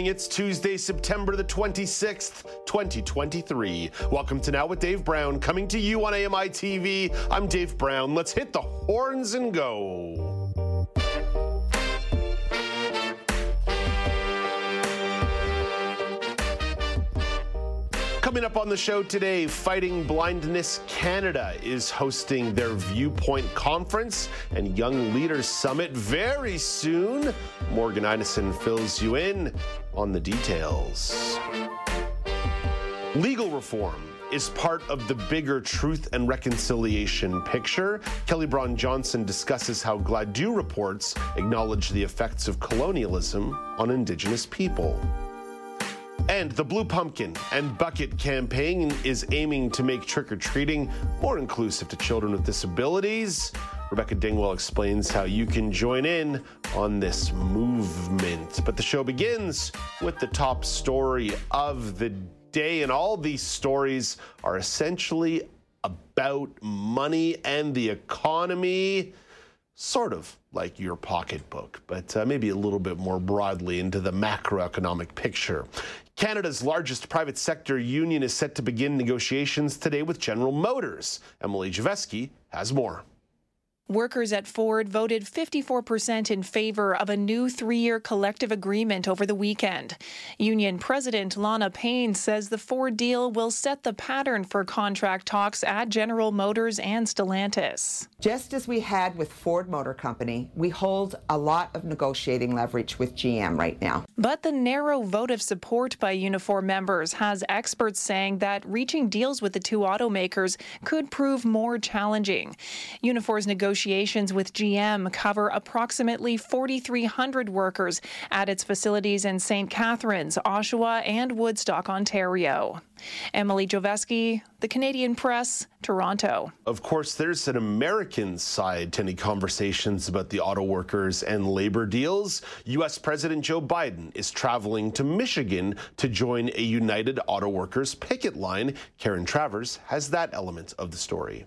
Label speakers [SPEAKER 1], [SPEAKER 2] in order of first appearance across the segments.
[SPEAKER 1] Morning. It's Tuesday, September the 26th, 2023. Welcome to Now with Dave Brown, coming to you on AMI TV. I'm Dave Brown. Let's hit the horns and go. Coming up on the show today, Fighting Blindness Canada is hosting their Viewpoint Conference and Young Leaders Summit very soon. Morgan Ineson fills you in on the details. Legal reform is part of the bigger truth and reconciliation picture. Kelly Bron Johnson discusses how Gladue reports acknowledge the effects of colonialism on Indigenous people. And the Blue Pumpkin and Bucket campaign is aiming to make trick or treating more inclusive to children with disabilities. Rebecca Dingwell explains how you can join in on this movement. But the show begins with the top story of the day, and all these stories are essentially about money and the economy sort of like your pocketbook, but uh, maybe a little bit more broadly into the macroeconomic picture. Canada's largest private sector union is set to begin negotiations today with General Motors. Emily Javeski has more.
[SPEAKER 2] Workers at Ford voted 54% in favor of a new three year collective agreement over the weekend. Union President Lana Payne says the Ford deal will set the pattern for contract talks at General Motors and Stellantis.
[SPEAKER 3] Just as we had with Ford Motor Company, we hold a lot of negotiating leverage with GM right now.
[SPEAKER 2] But the narrow vote of support by Unifor members has experts saying that reaching deals with the two automakers could prove more challenging. Unifor's negotiations negotiations with GM cover approximately 4,300 workers at its facilities in St. Catharines, Oshawa, and Woodstock, Ontario. Emily Joveski, The Canadian Press, Toronto.
[SPEAKER 1] Of course, there's an American side to any conversations about the auto workers and labor deals. U.S. President Joe Biden is traveling to Michigan to join a United Auto Workers picket line. Karen Travers has that element of the story.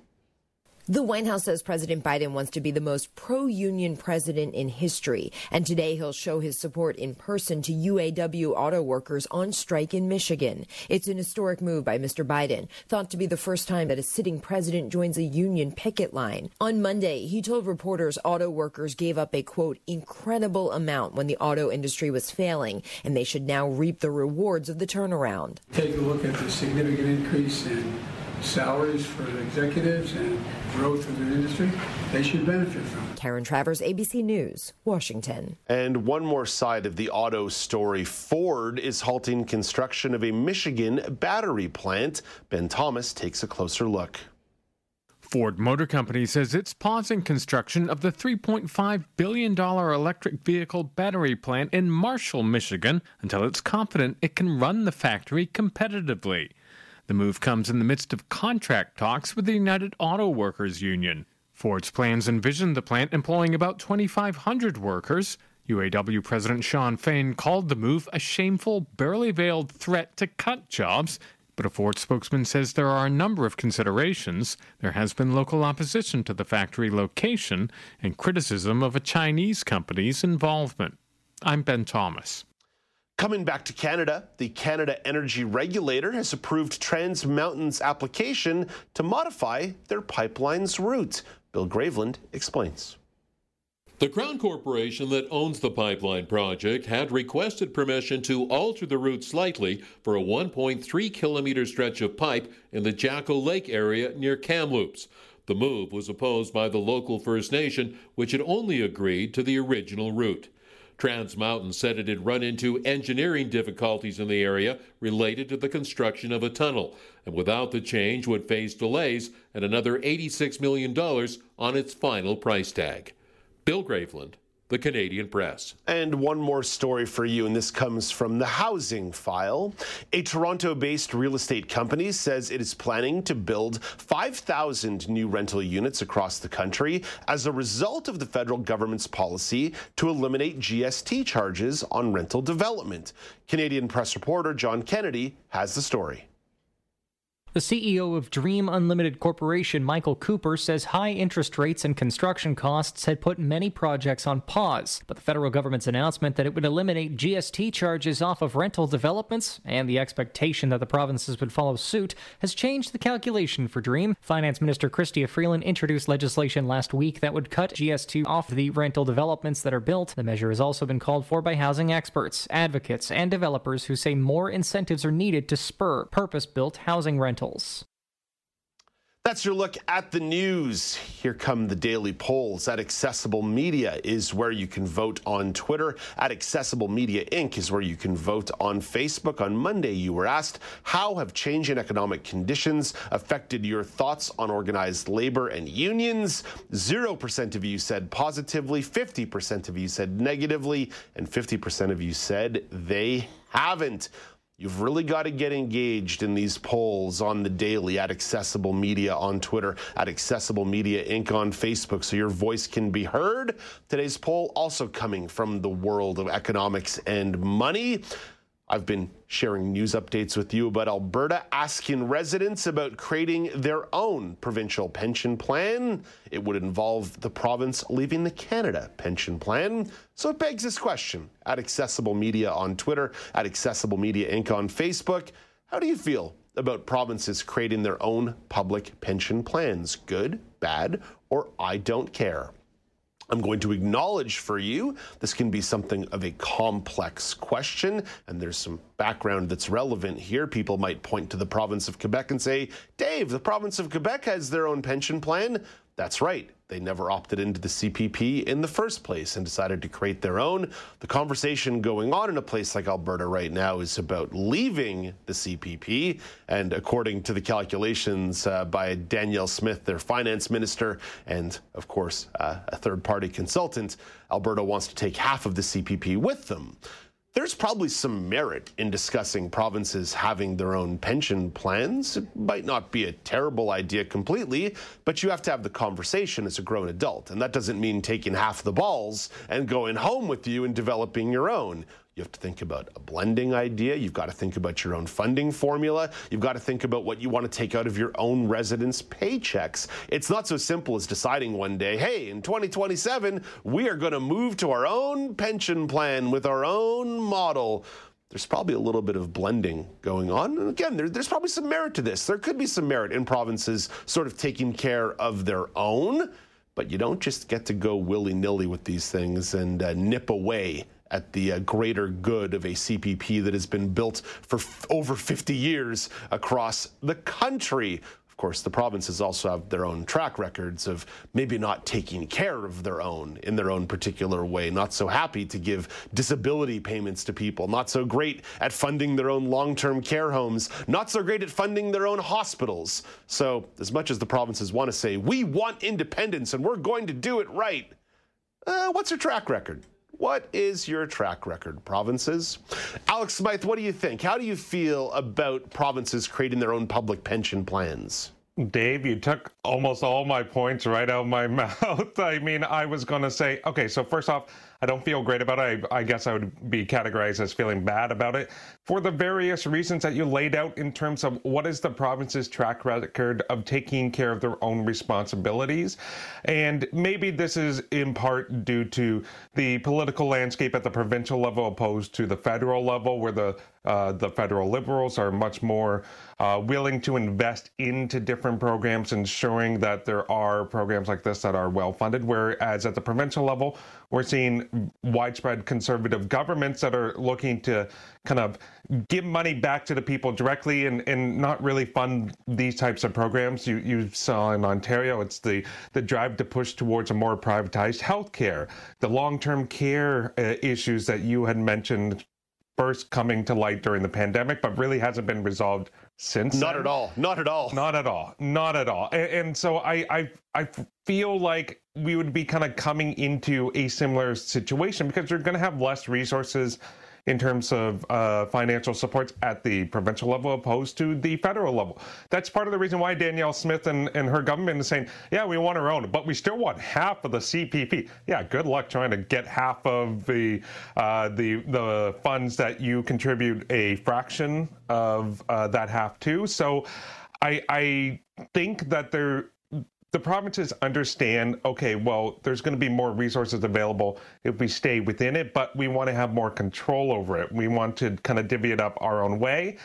[SPEAKER 4] The White House says President Biden wants to be the most pro union president in history, and today he'll show his support in person to UAW auto workers on strike in Michigan. It's an historic move by Mr. Biden, thought to be the first time that a sitting president joins a union picket line. On Monday, he told reporters auto workers gave up a quote, incredible amount when the auto industry was failing, and they should now reap the rewards of the turnaround.
[SPEAKER 5] Take a look at the significant increase in salaries for executives and growth of the industry, they should benefit from.
[SPEAKER 4] Karen Travers, ABC News, Washington.
[SPEAKER 1] And one more side of the auto story Ford is halting construction of a Michigan battery plant. Ben Thomas takes a closer look.
[SPEAKER 6] Ford Motor Company says it's pausing construction of the $3.5 billion electric vehicle battery plant in Marshall, Michigan, until it's confident it can run the factory competitively. The move comes in the midst of contract talks with the United Auto Workers Union. Ford's plans envision the plant employing about 2,500 workers. UAW President Shawn Fain called the move a shameful, barely veiled threat to cut jobs, but a Ford spokesman says there are a number of considerations. There has been local opposition to the factory location and criticism of a Chinese company's involvement. I'm Ben Thomas.
[SPEAKER 1] Coming back to Canada, the Canada Energy Regulator has approved Trans Mountain's application to modify their pipeline's route. Bill Graveland explains.
[SPEAKER 7] The Crown Corporation that owns the pipeline project had requested permission to alter the route slightly for a 1.3 kilometer stretch of pipe in the Jacko Lake area near Kamloops. The move was opposed by the local First Nation, which had only agreed to the original route. Trans Mountain said it had run into engineering difficulties in the area related to the construction of a tunnel, and without the change would face delays and another $86 million on its final price tag. Bill Graveland, the Canadian Press.
[SPEAKER 1] And one more story for you, and this comes from the Housing File. A Toronto based real estate company says it is planning to build 5,000 new rental units across the country as a result of the federal government's policy to eliminate GST charges on rental development. Canadian Press reporter John Kennedy has the story.
[SPEAKER 8] The CEO of Dream Unlimited Corporation, Michael Cooper, says high interest rates and construction costs had put many projects on pause. But the federal government's announcement that it would eliminate GST charges off of rental developments and the expectation that the provinces would follow suit has changed the calculation for Dream. Finance Minister Chrystia Freeland introduced legislation last week that would cut GST off the rental developments that are built. The measure has also been called for by housing experts, advocates, and developers who say more incentives are needed to spur purpose built housing rentals rentals.
[SPEAKER 1] That's your look at the news. Here come the daily polls. At Accessible Media is where you can vote on Twitter. At Accessible Media Inc. is where you can vote on Facebook. On Monday, you were asked, How have changing economic conditions affected your thoughts on organized labor and unions? 0% of you said positively, 50% of you said negatively, and 50% of you said they haven't. You've really got to get engaged in these polls on the daily at Accessible Media on Twitter, at Accessible Media Inc. on Facebook, so your voice can be heard. Today's poll also coming from the world of economics and money. I've been sharing news updates with you about Alberta asking residents about creating their own provincial pension plan. It would involve the province leaving the Canada pension plan. So it begs this question at Accessible Media on Twitter, at Accessible Media Inc. on Facebook. How do you feel about provinces creating their own public pension plans? Good, bad, or I don't care? I'm going to acknowledge for you this can be something of a complex question, and there's some background that's relevant here. People might point to the province of Quebec and say, Dave, the province of Quebec has their own pension plan. That's right. They never opted into the CPP in the first place and decided to create their own. The conversation going on in a place like Alberta right now is about leaving the CPP. And according to the calculations uh, by Danielle Smith, their finance minister, and of course, uh, a third party consultant, Alberta wants to take half of the CPP with them there's probably some merit in discussing provinces having their own pension plans. It might not be a terrible idea completely, but you have to have the conversation as a grown adult. And that doesn't mean taking half the balls and going home with you and developing your own. You have to think about a blending idea. You've got to think about your own funding formula. You've got to think about what you want to take out of your own residents' paychecks. It's not so simple as deciding one day, hey, in 2027, we are going to move to our own pension plan with our own model. There's probably a little bit of blending going on. And again, there, there's probably some merit to this. There could be some merit in provinces sort of taking care of their own, but you don't just get to go willy nilly with these things and uh, nip away at the uh, greater good of a CPP that has been built for f- over 50 years across the country. Of course, the provinces also have their own track records of maybe not taking care of their own in their own particular way, not so happy to give disability payments to people, not so great at funding their own long term care homes, not so great at funding their own hospitals. So, as much as the provinces want to say, we want independence and we're going to do it right, uh, what's their track record? What is your track record, provinces? Alex Smyth, what do you think? How do you feel about provinces creating their own public pension plans?
[SPEAKER 9] Dave, you took almost all my points right out of my mouth. I mean, I was going to say, okay, so first off, I don't feel great about it. I, I, guess I would be categorized as feeling bad about it for the various reasons that you laid out in terms of what is the province's track record of taking care of their own responsibilities. And maybe this is in part due to the political landscape at the provincial level opposed to the federal level, where the uh, the federal liberals are much more uh, willing to invest into different programs, ensuring that there are programs like this that are well funded. Whereas at the provincial level, we're seeing widespread conservative governments that are looking to kind of give money back to the people directly and, and not really fund these types of programs. You, you saw in Ontario, it's the, the drive to push towards a more privatized healthcare, the long term care uh, issues that you had mentioned first coming to light during the pandemic, but really hasn't been resolved since
[SPEAKER 1] not
[SPEAKER 9] then.
[SPEAKER 1] at all. Not at all.
[SPEAKER 9] Not at all. Not at all. And, and so I, I i feel like we would be kind of coming into a similar situation because you're going to have less resources in terms of uh, financial supports at the provincial level opposed to the federal level. That's part of the reason why Danielle Smith and, and her government is saying, yeah, we want our own, but we still want half of the CPP. Yeah, good luck trying to get half of the uh, the the funds that you contribute a fraction of uh, that half to. So I I think that there the provinces understand okay well there's going to be more resources available if we stay within it but we want to have more control over it. We want to kind of divvy it up our own way.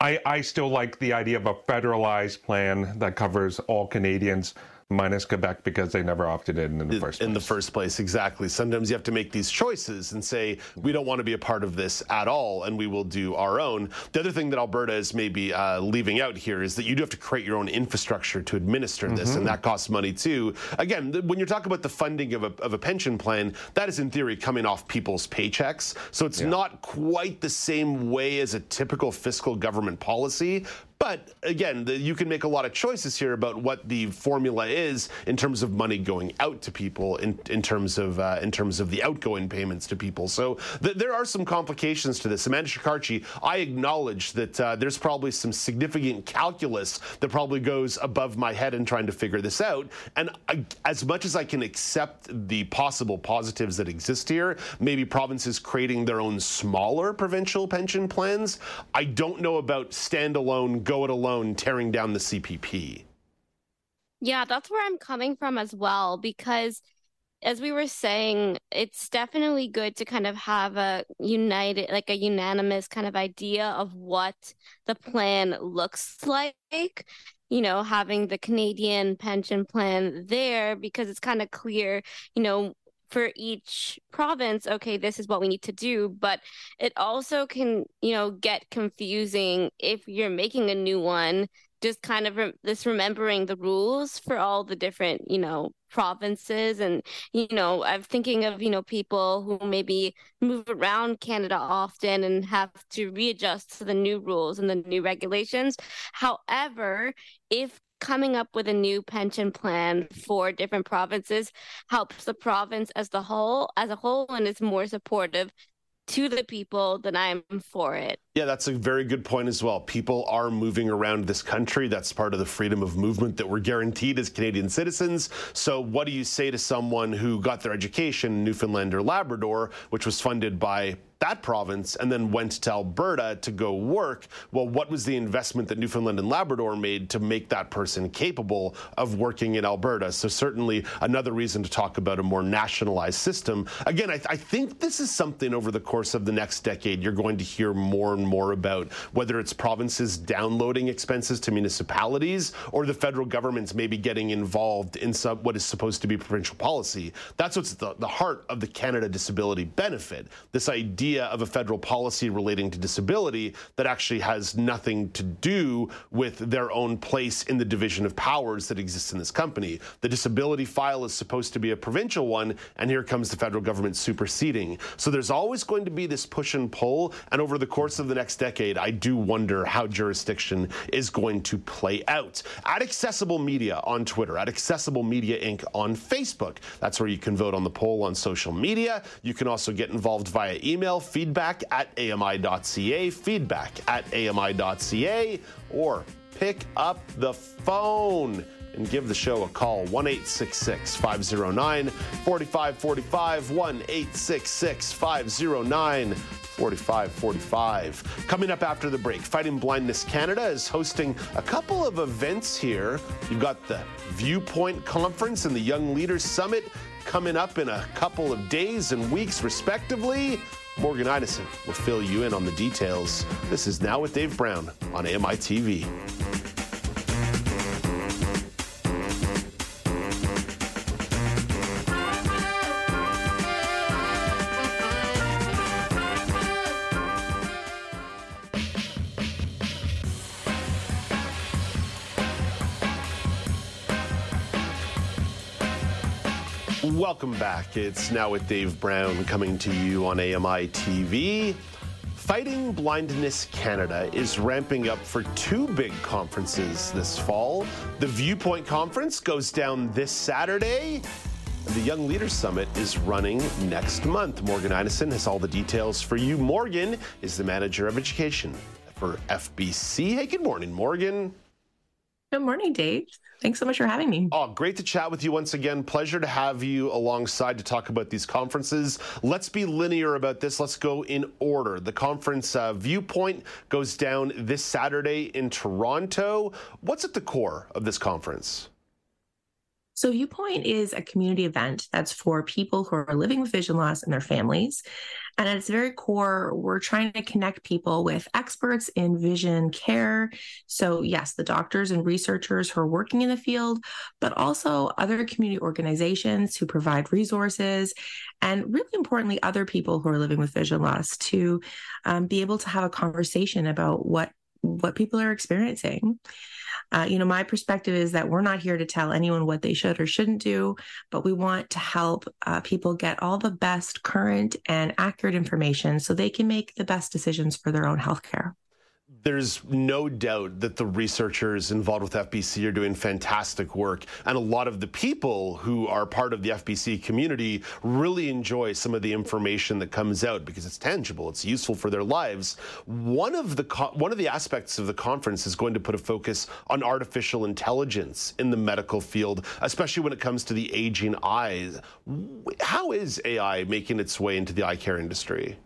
[SPEAKER 9] I, I still like the idea of a federalized plan that covers all Canadians minus Quebec because they never opted in in the first place.
[SPEAKER 1] In the first place, exactly. Sometimes you have to make these choices and say, we don't want to be a part of this at all, and we will do our own. The other thing that Alberta is maybe uh, leaving out here is that you do have to create your own infrastructure to administer this, mm-hmm. and that costs money too. Again, when you're talking about the funding of a, of a pension plan, that is in theory coming off people's paychecks. So it's yeah. not quite the same way as a typical fiscal government policy, but again, the, you can make a lot of choices here about what the formula is in terms of money going out to people, in, in terms of uh, in terms of the outgoing payments to people. So th- there are some complications to this. Amanda Shekarchi, I acknowledge that uh, there's probably some significant calculus that probably goes above my head in trying to figure this out. And I, as much as I can accept the possible positives that exist here, maybe provinces creating their own smaller provincial pension plans, I don't know about standalone go it alone tearing down the CPP.
[SPEAKER 10] Yeah, that's where I'm coming from as well because as we were saying, it's definitely good to kind of have a united, like a unanimous kind of idea of what the plan looks like. You know, having the Canadian pension plan there because it's kind of clear, you know, for each province okay this is what we need to do. But it also can you know get confusing if you're making a new one just kind of re- this remembering the rules for all the different you know provinces. And you know i'm thinking of you know people who maybe move around canada often and have to readjust to the new rules and the new regulations. However if coming up with a new pension plan for different provinces helps the province as the whole as a whole and is more supportive to the people then I'm for it.
[SPEAKER 1] Yeah, that's a very good point as well. People are moving around this country. That's part of the freedom of movement that we're guaranteed as Canadian citizens. So, what do you say to someone who got their education in Newfoundland or Labrador, which was funded by that province and then went to Alberta to go work. Well, what was the investment that Newfoundland and Labrador made to make that person capable of working in Alberta? So, certainly another reason to talk about a more nationalized system. Again, I, th- I think this is something over the course of the next decade you're going to hear more more about, whether it's provinces downloading expenses to municipalities or the federal government's maybe getting involved in some, what is supposed to be provincial policy. That's what's the, the heart of the Canada Disability Benefit. This idea of a federal policy relating to disability that actually has nothing to do with their own place in the division of powers that exists in this company. The disability file is supposed to be a provincial one, and here comes the federal government superseding. So there's always going to be this push and pull, and over the course of the next decade, I do wonder how jurisdiction is going to play out. At Accessible Media on Twitter, at Accessible Media Inc. on Facebook. That's where you can vote on the poll on social media. You can also get involved via email feedback at ami.ca, feedback at ami.ca, or pick up the phone and give the show a call 1 509 4545 1 509 4545. Coming up after the break, Fighting Blindness Canada is hosting a couple of events here. You've got the Viewpoint Conference and the Young Leaders Summit coming up in a couple of days and weeks, respectively. Morgan Ineson will fill you in on the details. This is Now with Dave Brown on AMI TV. Welcome back. It's now with Dave Brown coming to you on AMI TV. Fighting Blindness Canada is ramping up for two big conferences this fall. The Viewpoint Conference goes down this Saturday. The Young Leaders Summit is running next month. Morgan Ineson has all the details for you. Morgan is the Manager of Education for FBC. Hey, good morning, Morgan.
[SPEAKER 11] Good morning, Dave. Thanks so much for having me.
[SPEAKER 1] Oh, great to chat with you once again. Pleasure to have you alongside to talk about these conferences. Let's be linear about this. Let's go in order. The conference uh, Viewpoint goes down this Saturday in Toronto. What's at the core of this conference?
[SPEAKER 11] So, Viewpoint is a community event that's for people who are living with vision loss and their families. And at its very core, we're trying to connect people with experts in vision care. So, yes, the doctors and researchers who are working in the field, but also other community organizations who provide resources, and really importantly, other people who are living with vision loss to um, be able to have a conversation about what what people are experiencing. Uh, you know, my perspective is that we're not here to tell anyone what they should or shouldn't do, but we want to help uh, people get all the best current and accurate information so they can make the best decisions for their own healthcare
[SPEAKER 1] there's no doubt that the researchers involved with FBC are doing fantastic work. And a lot of the people who are part of the FBC community really enjoy some of the information that comes out because it's tangible, it's useful for their lives. One of the one of the aspects of the conference is going to put a focus on artificial intelligence in the medical field, especially when it comes to the aging eyes. How is AI making its way into the eye care industry?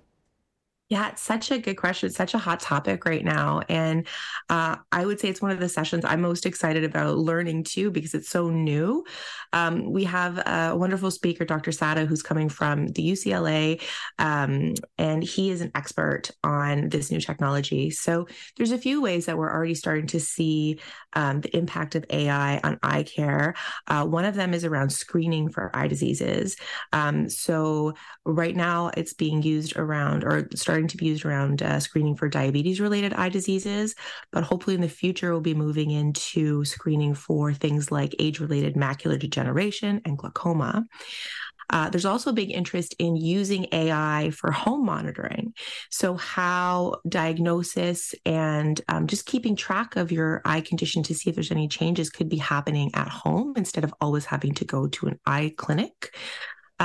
[SPEAKER 11] Yeah, it's such a good question. It's such a hot topic right now. And uh, I would say it's one of the sessions I'm most excited about learning too, because it's so new. Um, we have a wonderful speaker, Dr. Sadda, who's coming from the UCLA, um, and he is an expert on this new technology. So there's a few ways that we're already starting to see um, the impact of AI on eye care. Uh, one of them is around screening for eye diseases. Um, so right now it's being used around or starting to be used around uh, screening for diabetes related eye diseases, but hopefully in the future we'll be moving into screening for things like age related macular degeneration and glaucoma. Uh, there's also a big interest in using AI for home monitoring. So, how diagnosis and um, just keeping track of your eye condition to see if there's any changes could be happening at home instead of always having to go to an eye clinic.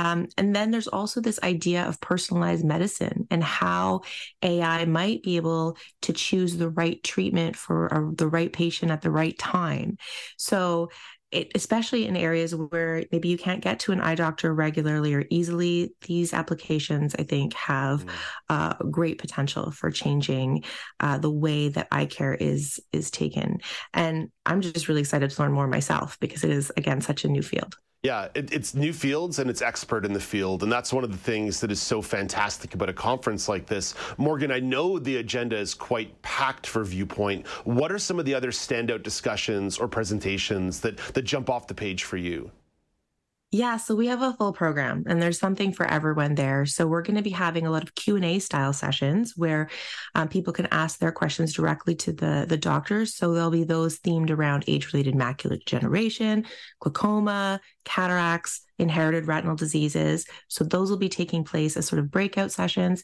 [SPEAKER 11] Um, and then there's also this idea of personalized medicine and how AI might be able to choose the right treatment for a, the right patient at the right time. So it, especially in areas where maybe you can't get to an eye doctor regularly or easily, these applications, I think, have mm. uh, great potential for changing uh, the way that eye care is is taken. And I'm just really excited to learn more myself because it is, again, such a new field.
[SPEAKER 1] Yeah, it, it's new fields and it's expert in the field. And that's one of the things that is so fantastic about a conference like this. Morgan, I know the agenda is quite packed for Viewpoint. What are some of the other standout discussions or presentations that, that jump off the page for you?
[SPEAKER 11] Yeah, so we have a full program and there's something for everyone there. So we're going to be having a lot of Q&A style sessions where um, people can ask their questions directly to the, the doctors. So there'll be those themed around age-related macular degeneration, glaucoma, cataracts, inherited retinal diseases. So those will be taking place as sort of breakout sessions.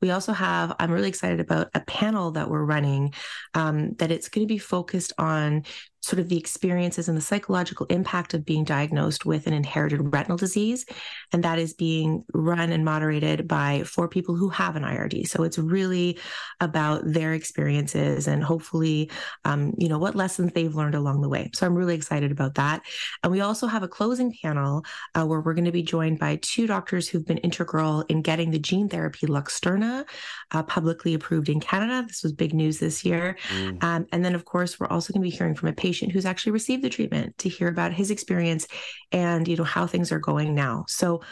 [SPEAKER 11] We also have, I'm really excited about a panel that we're running um, that it's going to be focused on sort of the experiences and the psychological impact of being diagnosed with an inherited retinal disease. And that is being run and moderated by four people who have an IRD. So it's really about their experiences and hopefully, um, you know, what lessons they've learned along the way. So I'm really excited about that. And we also have a closing panel uh, where we're going to be joined by two doctors who've been integral in getting the gene therapy Luxturna uh, publicly approved in Canada. This was big news this year. Mm. Um, and then, of course, we're also going to be hearing from a patient who's actually received the treatment to hear about his experience and you know how things are going now. So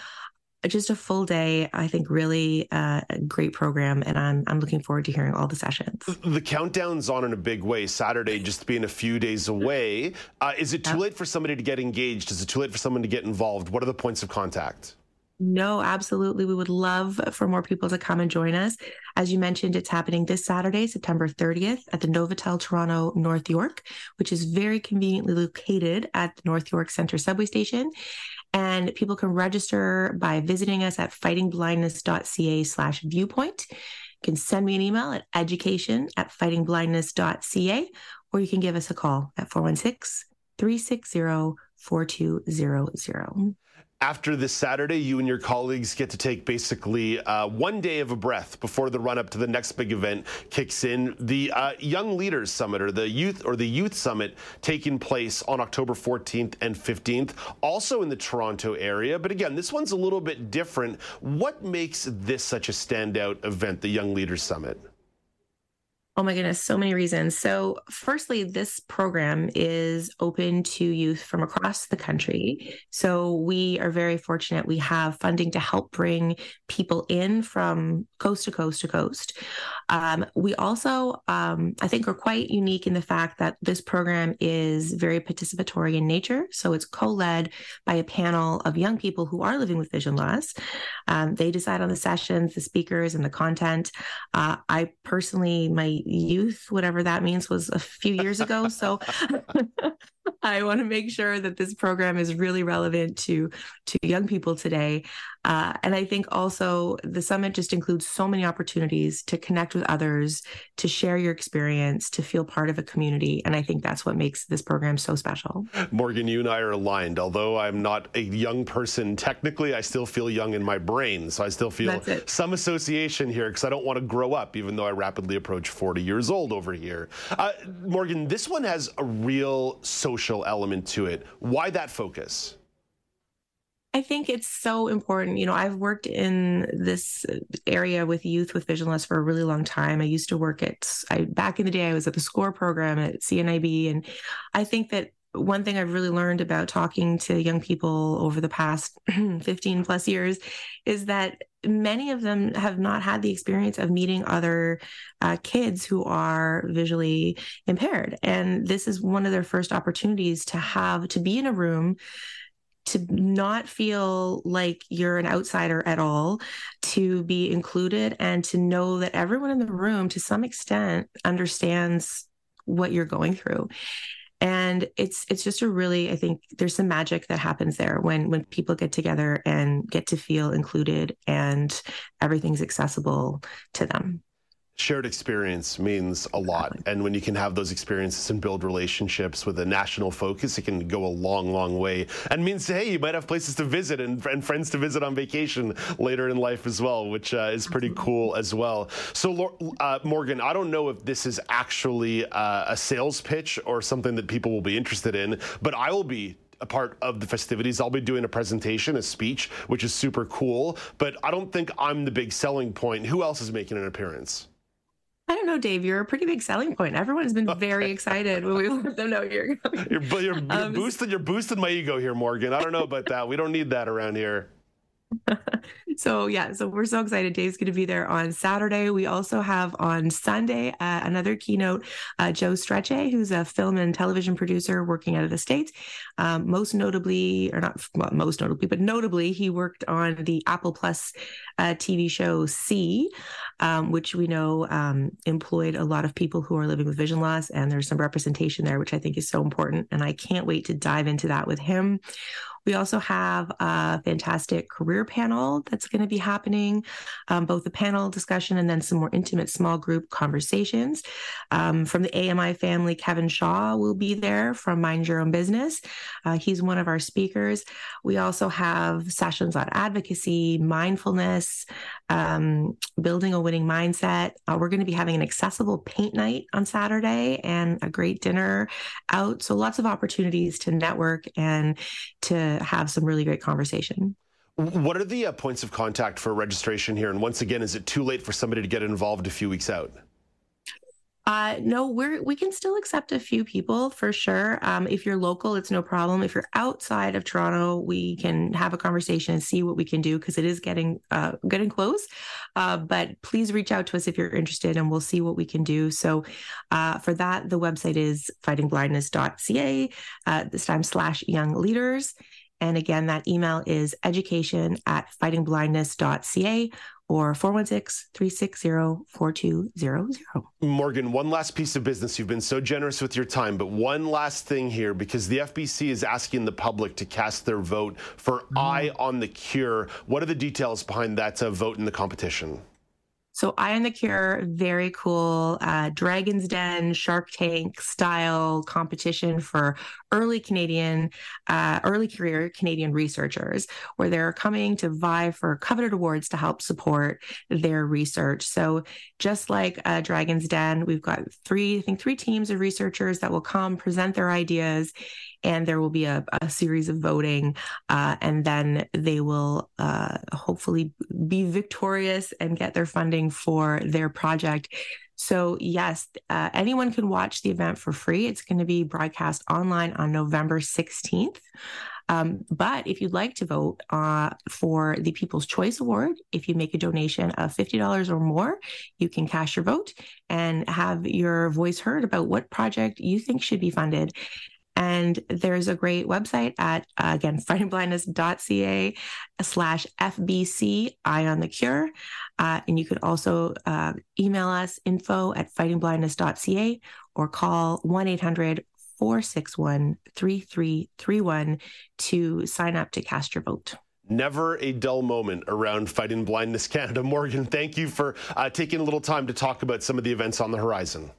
[SPEAKER 11] just a full day. I think really uh, a great program, and I'm I'm looking forward to hearing all the sessions.
[SPEAKER 1] The countdown's on in a big way. Saturday just being a few days away. Uh, is it too late for somebody to get engaged? Is it too late for someone to get involved? What are the points of contact?
[SPEAKER 11] No, absolutely. We would love for more people to come and join us. As you mentioned, it's happening this Saturday, September 30th at the Novotel Toronto North York, which is very conveniently located at the North York Centre subway station. And people can register by visiting us at fightingblindness.ca slash viewpoint You can send me an email at education at fightingblindness.ca or you can give us a call at 416 360 4200
[SPEAKER 1] after this Saturday, you and your colleagues get to take basically uh, one day of a breath before the run up to the next big event kicks in. The uh, Young Leaders Summit or the Youth or the Youth Summit taking place on October 14th and 15th, also in the Toronto area. But again, this one's a little bit different. What makes this such a standout event, the Young Leaders Summit?
[SPEAKER 11] Oh my goodness, so many reasons. So, firstly, this program is open to youth from across the country. So, we are very fortunate. We have funding to help bring people in from coast to coast to coast. Um, we also, um, I think, are quite unique in the fact that this program is very participatory in nature. So, it's co led by a panel of young people who are living with vision loss. Um, they decide on the sessions, the speakers, and the content. Uh, I personally, my youth, whatever that means, was a few years ago. So I want to make sure that this program is really relevant to to young people today. Uh, and I think also the summit just includes so many opportunities to connect with others, to share your experience, to feel part of a community. And I think that's what makes this program so special.
[SPEAKER 1] Morgan, you and I are aligned. Although I'm not a young person technically, I still feel young in my brain. So I still feel some association here because I don't want to grow up, even though I rapidly approach 40 years old over here. Uh, Morgan, this one has a real social element to it. Why that focus?
[SPEAKER 11] I think it's so important. You know, I've worked in this area with youth with vision loss for a really long time. I used to work at, I, back in the day, I was at the SCORE program at CNIB. And I think that one thing I've really learned about talking to young people over the past 15 plus years is that many of them have not had the experience of meeting other uh, kids who are visually impaired. And this is one of their first opportunities to have to be in a room to not feel like you're an outsider at all, to be included, and to know that everyone in the room, to some extent, understands what you're going through. And it's it's just a really i think there's some magic that happens there when when people get together and get to feel included and everything's accessible to them
[SPEAKER 1] shared experience means a lot. And when you can have those experiences and build relationships with a national focus, it can go a long, long way. And means, hey, you might have places to visit and, and friends to visit on vacation later in life as well, which uh, is pretty cool as well. So, uh, Morgan, I don't know if this is actually uh, a sales pitch or something that people will be interested in, but I will be a part of the festivities. I'll be doing a presentation, a speech, which is super cool. But I don't think I'm the big selling point. Who else is making an appearance?
[SPEAKER 11] I don't know, Dave. You're a pretty big selling point. Everyone's been very excited when we let them know you're
[SPEAKER 1] coming. You're, you're, you're um, boosting. You're boosting my ego here, Morgan. I don't know about that. We don't need that around here.
[SPEAKER 11] so yeah, so we're so excited. Dave's going to be there on Saturday. We also have on Sunday uh, another keynote, uh, Joe Strechay, who's a film and television producer working out of the states. Um, most notably, or not well, most notably, but notably, he worked on the Apple Plus uh, TV show See, um, which we know um, employed a lot of people who are living with vision loss, and there's some representation there, which I think is so important. And I can't wait to dive into that with him. We also have a fantastic career panel that's going to be happening, um, both a panel discussion and then some more intimate small group conversations. Um, from the AMI family, Kevin Shaw will be there from Mind Your Own Business. Uh, he's one of our speakers. We also have sessions on advocacy, mindfulness, um, building a winning mindset. Uh, we're going to be having an accessible paint night on Saturday and a great dinner out. So lots of opportunities to network and to have some really great conversation.
[SPEAKER 1] What are the uh, points of contact for registration here? And once again, is it too late for somebody to get involved a few weeks out?
[SPEAKER 11] Uh, no, we're we can still accept a few people for sure. Um, if you're local, it's no problem. If you're outside of Toronto, we can have a conversation and see what we can do because it is getting uh, getting close. Uh, but please reach out to us if you're interested, and we'll see what we can do. So uh, for that, the website is fightingblindness.ca. Uh, this time slash young leaders. And again, that email is education at fightingblindness.ca or 416-360-4200.
[SPEAKER 1] Morgan, one last piece of business. You've been so generous with your time, but one last thing here because the FBC is asking the public to cast their vote for mm. Eye on the Cure. What are the details behind that uh, vote in the competition?
[SPEAKER 11] So, Eye on the Cure, very cool uh, Dragon's Den, Shark Tank style competition for early Canadian, uh, early career Canadian researchers, where they're coming to vie for coveted awards to help support their research. So, just like uh, Dragon's Den, we've got three, I think, three teams of researchers that will come present their ideas and there will be a, a series of voting, uh, and then they will uh, hopefully be victorious and get their funding for their project. So, yes, uh, anyone can watch the event for free. It's going to be broadcast online on November 16th. Um, but if you'd like to vote uh, for the People's Choice Award, if you make a donation of $50 or more, you can cast your vote and have your voice heard about what project you think should be funded. And there's a great website at, uh, again, fightingblindness.ca slash FBC Eye on the Cure. Uh, and you could also uh, email us info at fightingblindness.ca or call 1 800 461 3331 to sign up to cast your vote.
[SPEAKER 1] Never a dull moment around Fighting Blindness Canada. Morgan, thank you for uh, taking a little time to talk about some of the events on the horizon.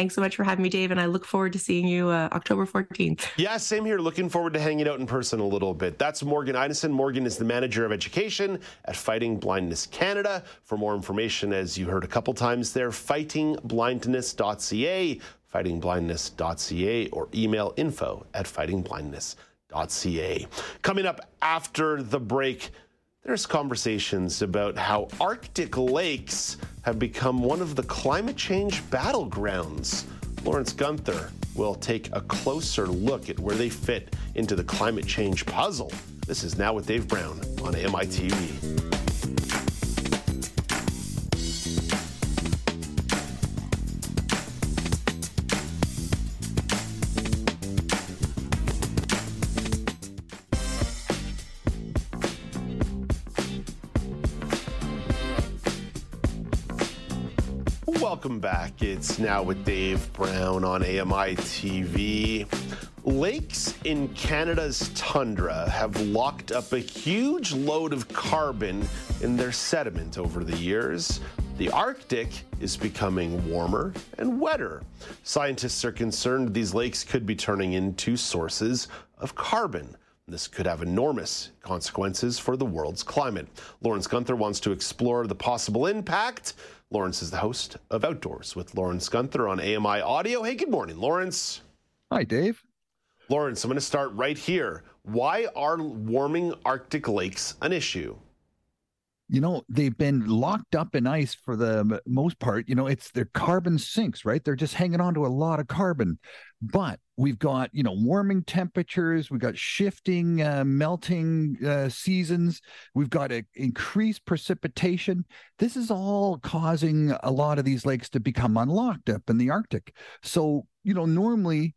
[SPEAKER 11] Thanks so much for having me, Dave, and I look forward to seeing you uh, October 14th.
[SPEAKER 1] Yeah, same here. Looking forward to hanging out in person a little bit. That's Morgan Ineson. Morgan is the manager of education at Fighting Blindness Canada. For more information, as you heard a couple times there, fightingblindness.ca, fightingblindness.ca, or email info at fightingblindness.ca. Coming up after the break, there's conversations about how Arctic lakes have become one of the climate change battlegrounds. Lawrence Gunther will take a closer look at where they fit into the climate change puzzle. This is Now with Dave Brown on AMI Back. It's now with Dave Brown on AMI TV. Lakes in Canada's tundra have locked up a huge load of carbon in their sediment over the years. The Arctic is becoming warmer and wetter. Scientists are concerned these lakes could be turning into sources of carbon. This could have enormous consequences for the world's climate. Lawrence Gunther wants to explore the possible impact Lawrence is the host of Outdoors with Lawrence Gunther on AMI Audio. Hey, good morning, Lawrence.
[SPEAKER 12] Hi, Dave.
[SPEAKER 1] Lawrence, I'm going to start right here. Why are warming Arctic lakes an issue?
[SPEAKER 12] You know they've been locked up in ice for the most part you know it's their carbon sinks right? They're just hanging on to a lot of carbon. But we've got you know warming temperatures we've got shifting uh, melting uh, seasons we've got a increased precipitation. This is all causing a lot of these lakes to become unlocked up in the arctic. So you know normally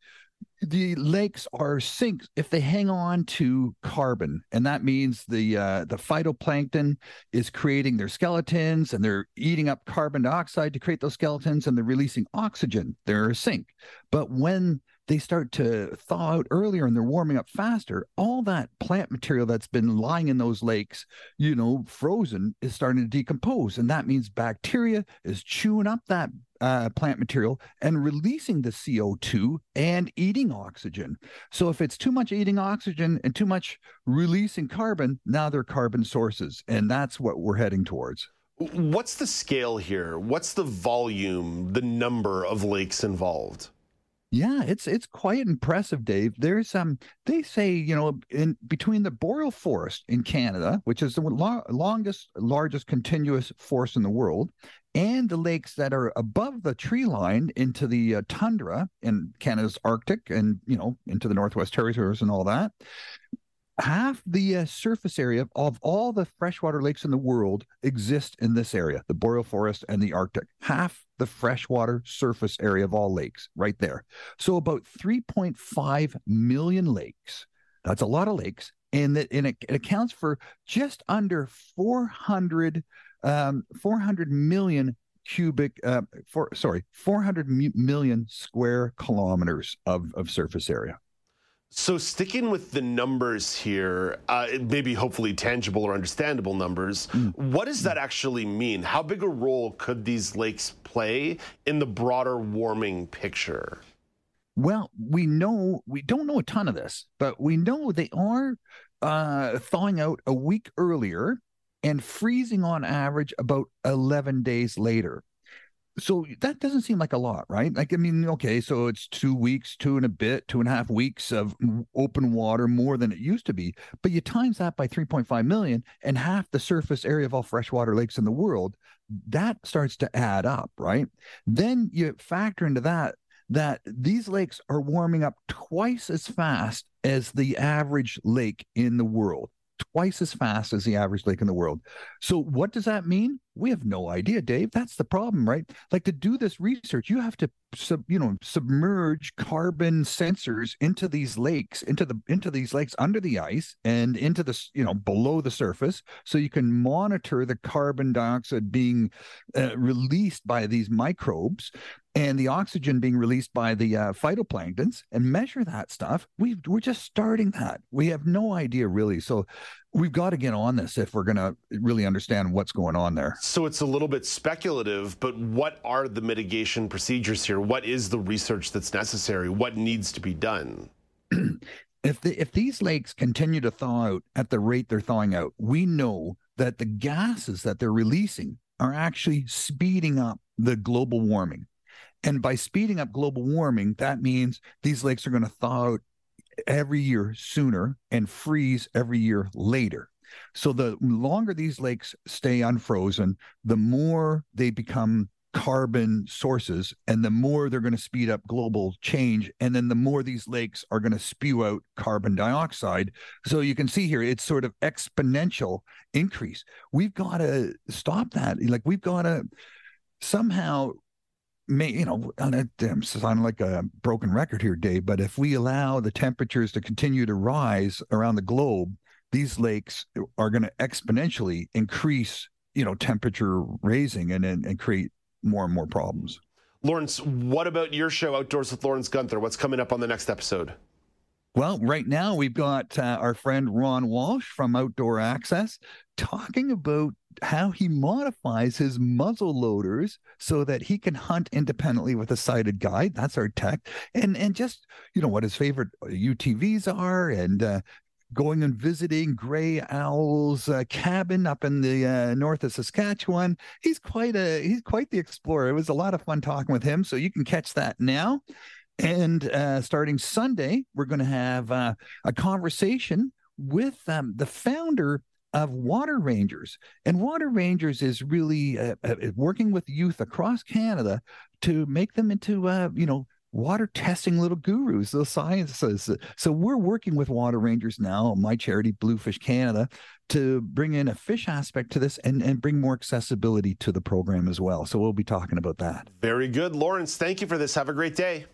[SPEAKER 12] the lakes are sinks if they hang on to carbon and that means the uh, the phytoplankton is creating their skeletons and they're eating up carbon dioxide to create those skeletons and they're releasing oxygen. They're a sink. But when they start to thaw out earlier and they're warming up faster all that plant material that's been lying in those lakes you know frozen is starting to decompose and that means bacteria is chewing up that uh, plant material and releasing the CO2 and eating oxygen. So if it's too much eating oxygen and too much releasing carbon, now they're carbon sources. And that's what we're heading towards.
[SPEAKER 1] What's the scale here? What's the volume, the number of lakes involved?
[SPEAKER 12] Yeah, it's it's quite impressive, Dave. There's um they say, you know, in between the boreal forest in Canada, which is the lo- longest largest continuous forest in the world, and the lakes that are above the tree line into the uh, tundra in Canada's Arctic and, you know, into the Northwest Territories and all that, half the uh, surface area of all the freshwater lakes in the world exist in this area the boreal forest and the arctic. Half the freshwater surface area of all lakes right there. So about 3.5 million lakes that's a lot of lakes and, that, and it, it accounts for just under 400 um, 400 million cubic uh, for sorry 400 million square kilometers of, of surface area
[SPEAKER 1] So, sticking with the numbers here, uh, maybe hopefully tangible or understandable numbers, mm. what does that actually mean? How big a role could these lakes play in the broader warming picture?
[SPEAKER 12] Well, we know, we don't know a ton of this, but we know they are uh, thawing out a week earlier and freezing on average about 11 days later so that doesn't seem like a lot, right? Like, I mean, okay, so it's two weeks, two and a bit, two and a half weeks of open water more than it used to be. But you times that by 3.5 million and half the surface area of all freshwater lakes in the world, that starts to add up, right? Then you factor into that that these lakes are warming up twice as fast as the average lake in the world twice as fast as the average lake in the world. So, what does that mean? We have no idea, Dave. That's the problem, right? Like to do this research, you have to sub, you know, submerge carbon sensors into these lakes, into the into these lakes under the ice and into the you know below the surface, so you can monitor the carbon dioxide being uh, released by these microbes and the oxygen being released by the uh, phytoplanktons and measure that stuff. we we're just starting that. We have no idea really. So we've got to get on this if we're going to really understand what's going on there.
[SPEAKER 1] So it's a little bit speculative, but what are the mitigation procedures here? What is the research that's necessary? What needs to be done?
[SPEAKER 12] if the, if these lakes continue to thaw out at the rate they're thawing out, we know that the gases that they're releasing are actually speeding up the global warming. And by speeding up global warming, that means these lakes are going to thaw out every year sooner and freeze every year later. So the longer these lakes stay unfrozen, the more they become carbon sources and the more they're going to speed up global change and then the more these lakes are going to spew out carbon dioxide. So you can see here it's sort of exponential increase. We've got to stop that. Like we've got to somehow may you know I'm sounding like a broken record here, Dave. But if we allow the temperatures to continue to rise around the globe, these lakes are going to exponentially increase, you know, temperature raising and, and and create more and more problems.
[SPEAKER 1] Lawrence, what about your show, Outdoors with Lawrence Gunther? What's coming up on the next episode?
[SPEAKER 12] Well, right now we've got uh, our friend Ron Walsh from Outdoor Access talking about how he modifies his muzzle loaders so that he can hunt independently with a sighted guide. That's our tech, and and just you know what his favorite UTVs are, and uh, going and visiting Gray Owl's uh, cabin up in the uh, north of Saskatchewan. He's quite a he's quite the explorer. It was a lot of fun talking with him. So you can catch that now. And uh, starting Sunday, we're going to have uh, a conversation with um, the founder of Water Rangers. And Water Rangers is really uh, uh working with youth across Canada to make them into, uh, you know, water testing little gurus, those scientists. So we're working with Water Rangers now, my charity, Bluefish Canada, to bring in a fish aspect to this and, and bring more accessibility to the program as well. So we'll be talking about that.
[SPEAKER 1] Very good. Lawrence, thank you for this. Have a great day.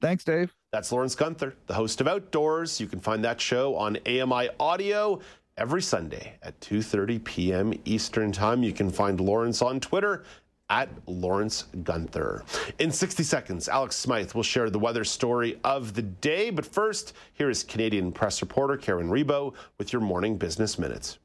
[SPEAKER 12] Thanks, Dave.
[SPEAKER 1] That's Lawrence Gunther, the host of Outdoors. You can find that show on AMI Audio every Sunday at 2:30 p.m. Eastern Time. You can find Lawrence on Twitter at Lawrence Gunther. In 60 seconds, Alex Smyth will share the weather story of the day. But first, here is Canadian press reporter Karen Rebo with your morning business minutes.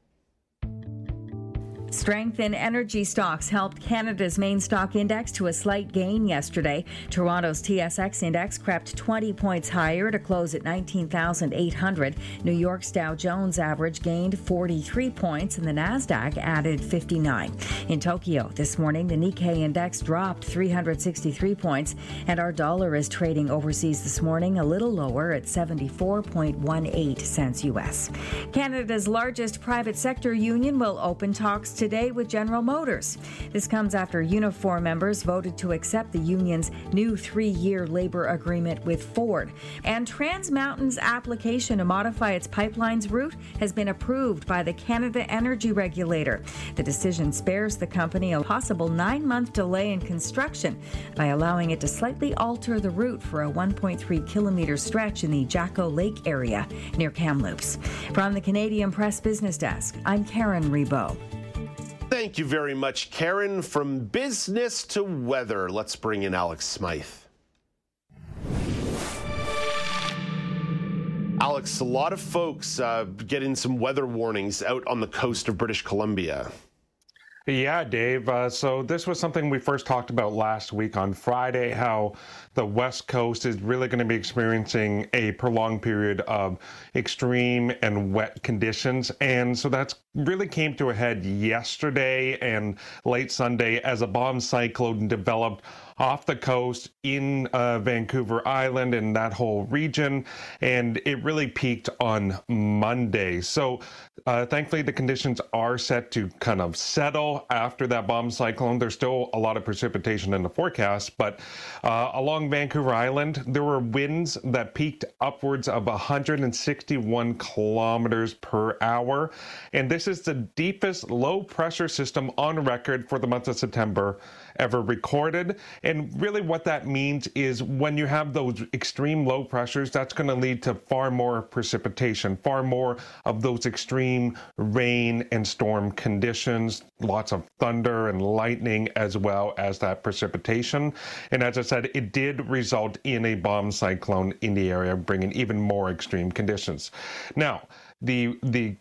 [SPEAKER 13] Strength in energy stocks helped Canada's main stock index to a slight gain yesterday. Toronto's TSX index crept 20 points higher to close at 19,800. New York's Dow Jones average gained 43 points and the Nasdaq added 59. In Tokyo this morning, the Nikkei index dropped 363 points and our dollar is trading overseas this morning a little lower at 74.18 cents US. Canada's largest private sector union will open talks today with General Motors. This comes after Unifor members voted to accept the union's new three year labor agreement with Ford. And Trans Mountain's application to modify its pipeline's route has been approved by the Canada Energy Regulator. The decision spares the company a possible nine month delay in construction by allowing it to slightly alter the route for a 1.3 kilometer stretch in the Jacko Lake area near Kamloops. From the Canadian Press Business Desk, I'm Karen Rebo.
[SPEAKER 1] Thank you very much, Karen. From business to weather, let's bring in Alex Smyth. Alex, a lot of folks uh, getting some weather warnings out on the coast of British Columbia.
[SPEAKER 9] Yeah, Dave. Uh, so this was something we first talked about last week on Friday, how the West Coast is really going to be experiencing a prolonged period of extreme and wet conditions. And so that's really came to a head yesterday and late Sunday as a bomb cyclone developed off the coast in uh, Vancouver Island and that whole region. And it really peaked on Monday. So uh, thankfully, the conditions are set to kind of settle after that bomb cyclone. There's still a lot of precipitation in the forecast, but uh, along Vancouver Island, there were winds that peaked upwards of 161 kilometers per hour. And this is the deepest low pressure system on record for the month of September ever recorded. And really, what that means is when you have those extreme low pressures, that's going to lead to far more precipitation, far more of those extreme rain and storm conditions, lots of thunder and lightning, as well as that precipitation. And as I said, it did result in a bomb cyclone in the area, bringing even more extreme conditions. Now, the the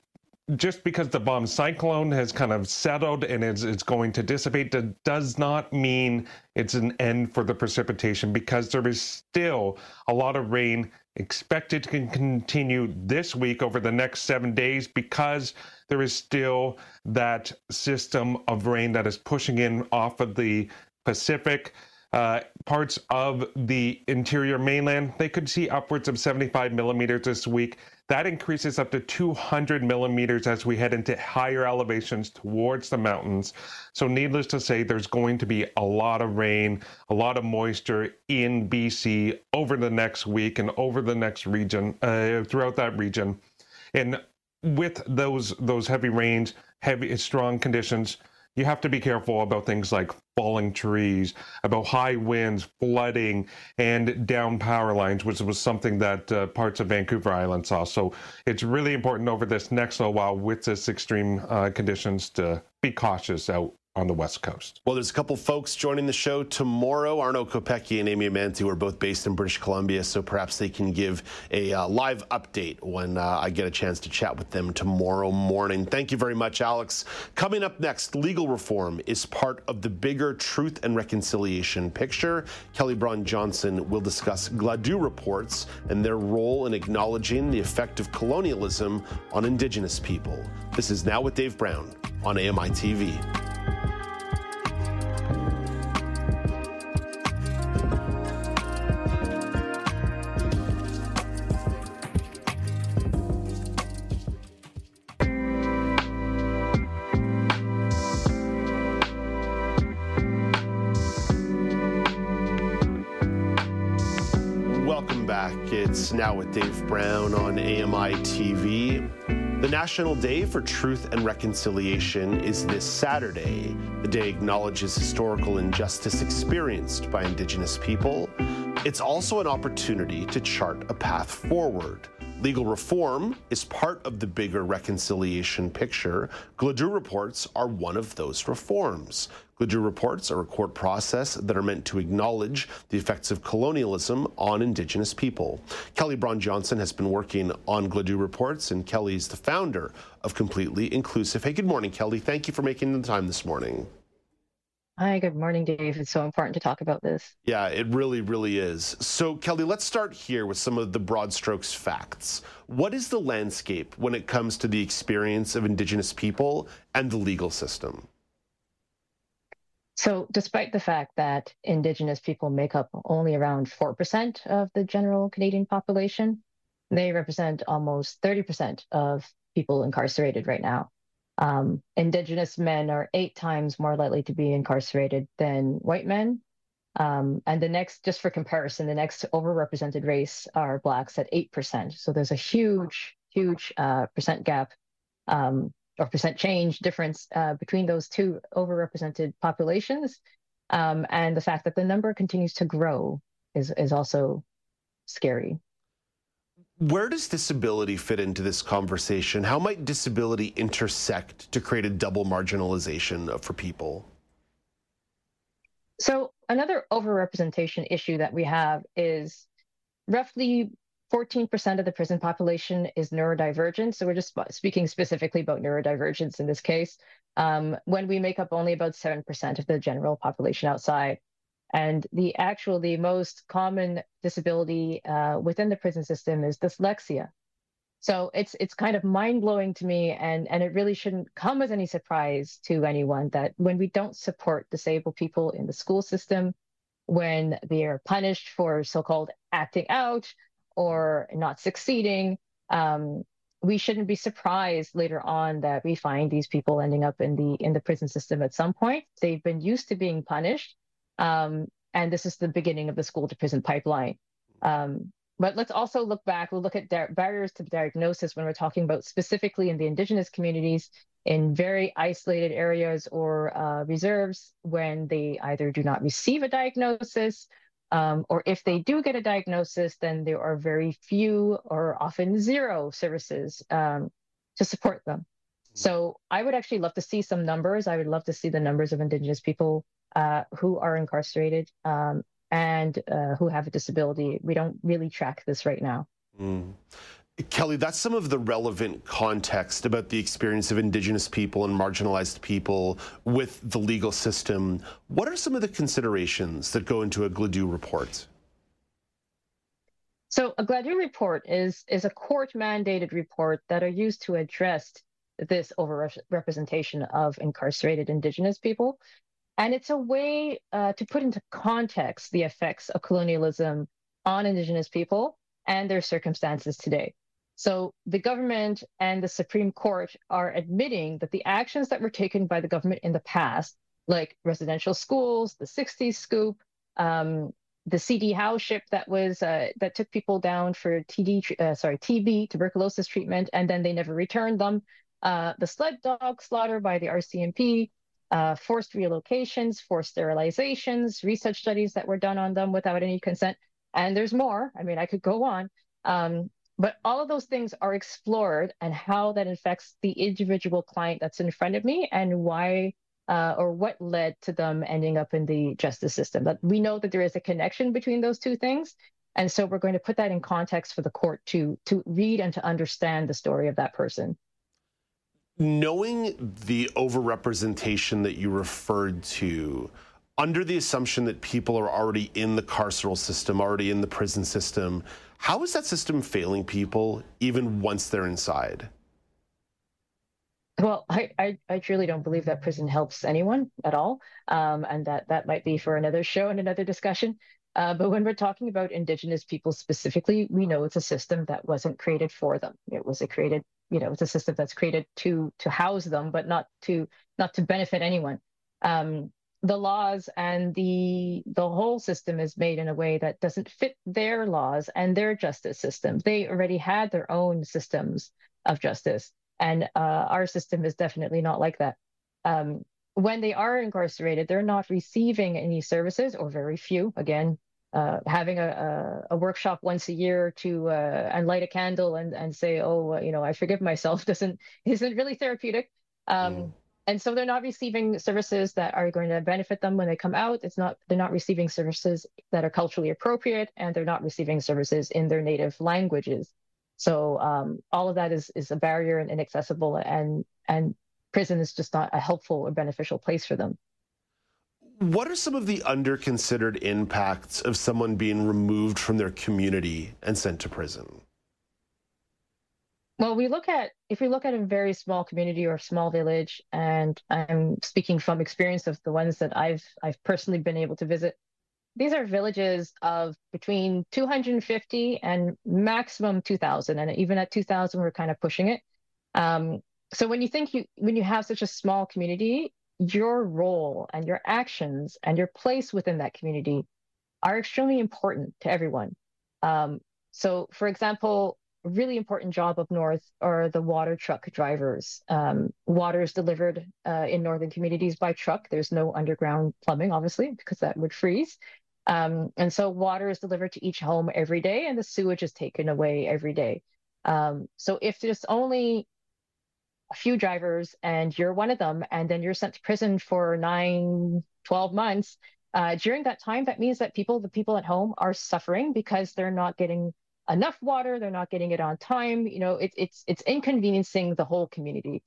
[SPEAKER 9] just because the bomb cyclone has kind of settled and it's, it's going to dissipate that does not mean it's an end for the precipitation because there is still a lot of rain expected to continue this week over the next seven days because there is still that system of rain that is pushing in off of the Pacific. Uh, parts of the interior mainland, they could see upwards of 75 millimeters this week. That increases up to 200 millimeters as we head into higher elevations towards the mountains. So, needless to say, there's going to be a lot of rain, a lot of moisture in BC over the next week and over the next region, uh, throughout that region. And with those those heavy rains, heavy strong conditions, you have to be careful about things like falling trees, about high winds, flooding, and down power lines, which was something that uh, parts of Vancouver Island saw. So it's really important over this next little while with this extreme uh, conditions to be cautious out on the West Coast.
[SPEAKER 1] Well, there's a couple folks joining the show tomorrow. Arno Kopecky and Amy Manti are both based in British Columbia, so perhaps they can give a uh, live update when uh, I get a chance to chat with them tomorrow morning. Thank you very much, Alex. Coming up next, legal reform is part of the bigger truth and reconciliation picture. Kelly Bron Johnson will discuss Gladue reports and their role in acknowledging the effect of colonialism on Indigenous people. This is Now with Dave Brown on AMI TV. Now with Dave Brown on AMI TV. The National Day for Truth and Reconciliation is this Saturday. The day acknowledges historical injustice experienced by Indigenous people. It's also an opportunity to chart a path forward. Legal reform is part of the bigger reconciliation picture. Gladue reports are one of those reforms. Gladue reports are a court process that are meant to acknowledge the effects of colonialism on Indigenous people. Kelly Bron Johnson has been working on Gladue reports, and Kelly is the founder of Completely Inclusive. Hey, good morning, Kelly. Thank you for making the time this morning.
[SPEAKER 14] Hi, good morning, Dave. It's so important to talk about this.
[SPEAKER 1] Yeah, it really, really is. So, Kelly, let's start here with some of the broad strokes facts. What is the landscape when it comes to the experience of Indigenous people and the legal system?
[SPEAKER 14] So, despite the fact that Indigenous people make up only around 4% of the general Canadian population, they represent almost 30% of people incarcerated right now. Um, indigenous men are eight times more likely to be incarcerated than white men. Um, and the next, just for comparison, the next overrepresented race are blacks at 8%. So there's a huge, huge uh, percent gap um, or percent change difference uh, between those two overrepresented populations. Um, and the fact that the number continues to grow is, is also scary.
[SPEAKER 1] Where does disability fit into this conversation? How might disability intersect to create a double marginalization for people?
[SPEAKER 14] So, another overrepresentation issue that we have is roughly 14% of the prison population is neurodivergent. So we're just speaking specifically about neurodivergence in this case, um, when we make up only about 7% of the general population outside. And the actual, the most common disability uh, within the prison system is dyslexia. So it's it's kind of mind blowing to me, and and it really shouldn't come as any surprise to anyone that when we don't support disabled people in the school system, when they are punished for so-called acting out or not succeeding, um, we shouldn't be surprised later on that we find these people ending up in the in the prison system at some point. They've been used to being punished, um, and this is the beginning of the school to prison pipeline. Um, but let's also look back. We'll look at barriers to diagnosis when we're talking about specifically in the Indigenous communities in very isolated areas or uh, reserves when they either do not receive a diagnosis um, or if they do get a diagnosis, then there are very few or often zero services um, to support them. So I would actually love to see some numbers. I would love to see the numbers of Indigenous people uh, who are incarcerated um, and uh, who have a disability. We don't really track this right now. Mm.
[SPEAKER 1] Kelly, that's some of the relevant context about the experience of Indigenous people and marginalized people with the legal system. What are some of the considerations that go into a Gladue report?
[SPEAKER 14] So, a Gladue report is, is a court mandated report that are used to address this overrepresentation of incarcerated Indigenous people. And it's a way uh, to put into context the effects of colonialism on Indigenous people and their circumstances today. So the government and the Supreme Court are admitting that the actions that were taken by the government in the past, like residential schools, the 60s scoop, um, the CD Howe ship that was uh, that took people down for TD, uh, sorry, TB tuberculosis treatment, and then they never returned them. Uh, the sled dog slaughter by the RCMP, uh, forced relocations, forced sterilizations, research studies that were done on them without any consent, and there's more. I mean, I could go on. Um, but all of those things are explored and how that affects the individual client that's in front of me and why uh, or what led to them ending up in the justice system. That we know that there is a connection between those two things. And so we're going to put that in context for the court to to read and to understand the story of that person.
[SPEAKER 1] Knowing the overrepresentation that you referred to, under the assumption that people are already in the carceral system, already in the prison system, how is that system failing people even once they're inside?
[SPEAKER 14] Well, I, I, I, truly don't believe that prison helps anyone at all. Um, and that, that might be for another show and another discussion. Uh, but when we're talking about Indigenous people specifically, we know it's a system that wasn't created for them. It was created, you know, it's a system that's created to to house them, but not to not to benefit anyone. Um, the laws and the the whole system is made in a way that doesn't fit their laws and their justice system. They already had their own systems of justice, and uh, our system is definitely not like that. Um, when they are incarcerated, they're not receiving any services or very few. Again, uh, having a, a, a, workshop once a year to uh, and light a candle and and say, oh, you know, I forgive myself. Doesn't isn't really therapeutic. Um, mm. and so they're not receiving services that are going to benefit them when they come out. It's not they're not receiving services that are culturally appropriate and they're not receiving services in their native languages. So um, all of that is is a barrier and inaccessible and and prison is just not a helpful or beneficial place for them
[SPEAKER 1] what are some of the underconsidered impacts of someone being removed from their community and sent to prison
[SPEAKER 14] well, we look at if we look at a very small community or small village, and I'm speaking from experience of the ones that I've I've personally been able to visit. These are villages of between 250 and maximum 2,000, and even at 2,000, we're kind of pushing it. Um, so when you think you when you have such a small community, your role and your actions and your place within that community are extremely important to everyone. Um, so, for example, really important job up north are the water truck drivers. Um, water is delivered uh, in northern communities by truck. There's no underground plumbing, obviously, because that would freeze. Um, and so water is delivered to each home every day, and the sewage is taken away every day. Um, so if there's only a few drivers and you're one of them, and then you're sent to prison for nine, 12 months, uh, during that time, that means that people, the people at home, are suffering because they're not getting enough water, they're not getting it on time. You know, it's it's it's inconveniencing the whole community.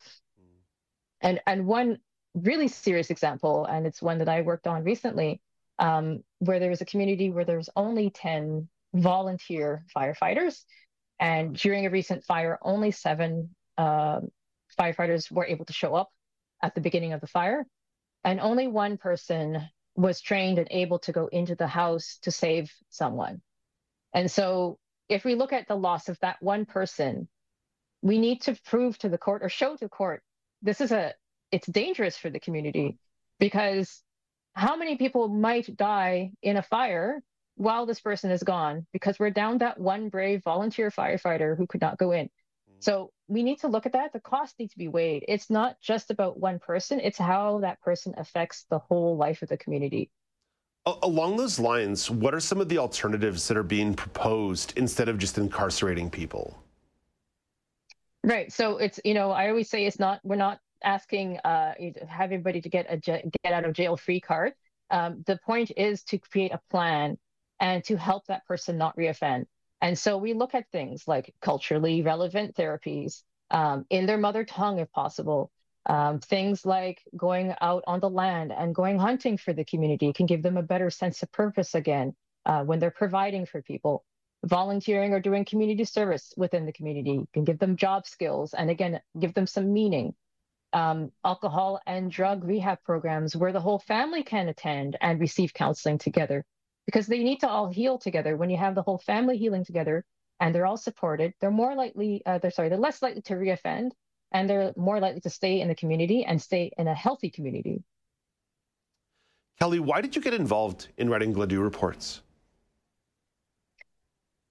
[SPEAKER 14] And and one really serious example, and it's one that I worked on recently, um, where there was a community where there was only 10 volunteer firefighters. And during a recent fire, only seven uh, firefighters were able to show up at the beginning of the fire. And only one person was trained and able to go into the house to save someone. And so, if we look at the loss of that one person, we need to prove to the court or show to the court this is a it's dangerous for the community because how many people might die in a fire while this person is gone because we're down that one brave volunteer firefighter who could not go in. So we need to look at that. The costs need to be weighed. It's not just about one person, it's how that person affects the whole life of the community.
[SPEAKER 1] Along those lines, what are some of the alternatives that are being proposed instead of just incarcerating people?
[SPEAKER 14] Right. So it's, you know, I always say it's not, we're not asking uh, have everybody to get a get out of jail free card. Um, the point is to create a plan and to help that person not reoffend. And so we look at things like culturally relevant therapies um, in their mother tongue, if possible. Um, things like going out on the land and going hunting for the community can give them a better sense of purpose again uh, when they're providing for people. Volunteering or doing community service within the community can give them job skills and again, give them some meaning um, alcohol and drug rehab programs where the whole family can attend and receive counseling together because they need to all heal together. When you have the whole family healing together and they're all supported, they're more likely, uh, they're sorry, they're less likely to reoffend and they're more likely to stay in the community and stay in a healthy community.
[SPEAKER 1] Kelly, why did you get involved in writing Gladue reports?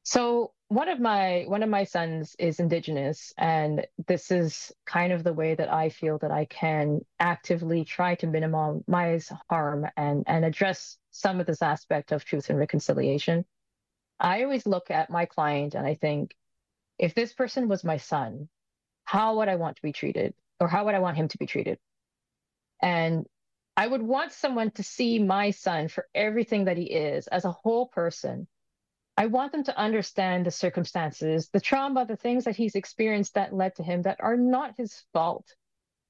[SPEAKER 14] So one of my one of my sons is indigenous and this is kind of the way that i feel that i can actively try to minimize harm and and address some of this aspect of truth and reconciliation. I always look at my client and i think if this person was my son how would i want to be treated? Or how would i want him to be treated? And i would want someone to see my son for everything that he is as a whole person I want them to understand the circumstances, the trauma, the things that he's experienced that led to him that are not his fault,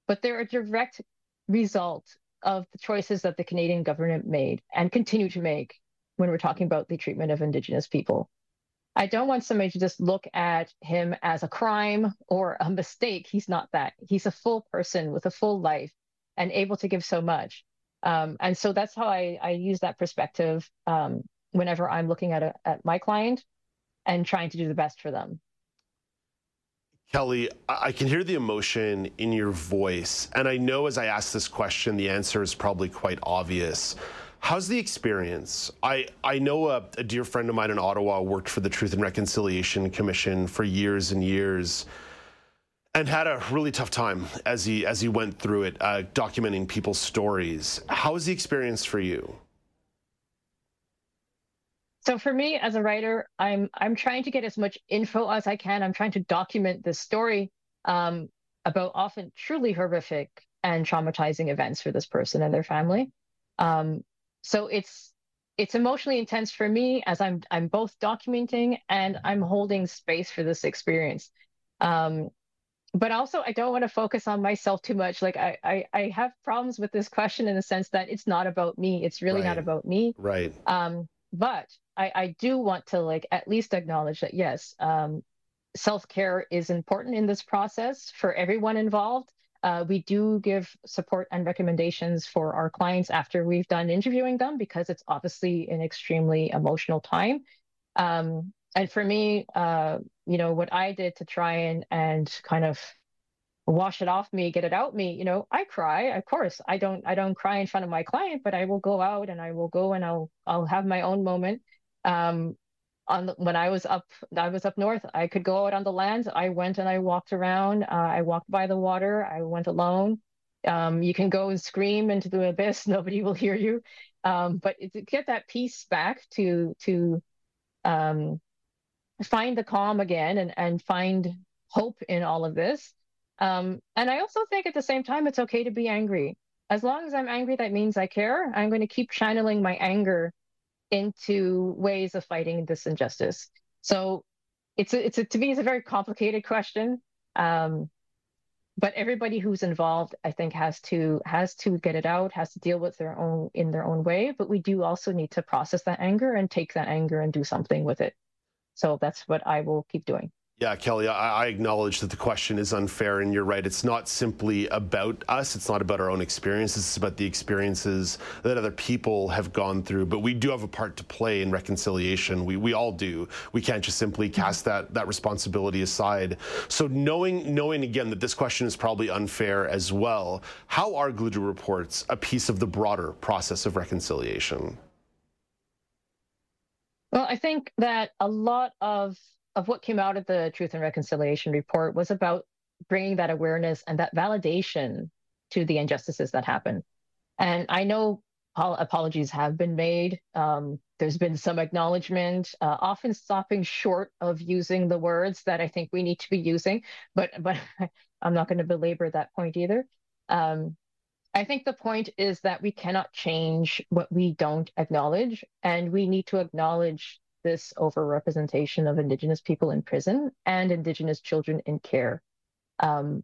[SPEAKER 14] but they're a direct result of the choices that the Canadian government made and continue to make when we're talking about the treatment of Indigenous people. I don't want somebody to just look at him as a crime or a mistake. He's not that. He's a full person with a full life and able to give so much. Um, and so that's how I, I use that perspective um, whenever I'm looking at a, at my client and trying to do the best for them.
[SPEAKER 1] Kelly, I can hear the emotion in your voice. And I know as I ask this question, the answer is probably quite obvious. How's the experience? I, I know a, a, dear friend of mine in Ottawa worked for the Truth and Reconciliation Commission for years and years and had a really tough time as he as he went through it, uh, documenting people's stories. How was the experience for you?
[SPEAKER 14] So for me as a writer, I'm I'm trying to get as much info as I can. I'm trying to document this story um, about often truly horrific and traumatizing events for this person and their family. Um, so it's it's emotionally intense for me as I'm I'm both documenting and I'm holding space for this experience. Um, but also I don't want to focus on myself too much. Like I, I, I have problems with this question in the sense that it's not about me. It's really right. not about me.
[SPEAKER 1] Right.
[SPEAKER 14] Um, but I, I do want to like at least acknowledge that yes, um, self care is important in this process for everyone involved. Uh, we do give support and recommendations for our clients after we've done interviewing them because it's obviously an extremely emotional time. Um, and for me, uh, you know, what I did to try and and kind of wash it off me, get it out me. You know, I cry, of course. I don't I don't cry in front of my client, but I will go out and I will go and I'll I'll have my own moment. Um on the, when I was up I was up north, I could go out on the land. I went and I walked around. Uh, I walked by the water. I went alone. Um, you can go and scream into the abyss. Nobody will hear you. Um, but to get that peace back to to um, find the calm again and and find hope in all of this um, and I also think at the same time, it's okay to be angry. As long as I'm angry, that means I care. I'm going to keep channeling my anger into ways of fighting this injustice. So it's a, it's a, to me it's a very complicated question. Um, but everybody who's involved, I think, has to has to get it out, has to deal with their own in their own way. But we do also need to process that anger and take that anger and do something with it. So that's what I will keep doing.
[SPEAKER 1] Yeah, Kelly, I, I, acknowledge that the question is unfair, and you're right. It's not simply about us. It's not about our own experiences. It's about the experiences that other people have gone through. But we do have a part to play in reconciliation. We we all do. We can't just simply mm-hmm. cast that that responsibility aside. So knowing knowing again that this question is probably unfair as well. How are Gladue reports a piece of the broader process of reconciliation?
[SPEAKER 14] Well, I think that a lot of of what came out of the Truth and Reconciliation report was about bringing that awareness and that validation to the injustices that happen. And I know apologies have been made. Um, there's been some acknowledgement, uh, often stopping short of using the words that I think we need to be using. But but I'm not going to belabor that point either. Um, I think the point is that we cannot change what we don't acknowledge, and we need to acknowledge this overrepresentation of Indigenous people in prison and Indigenous children in care. Um,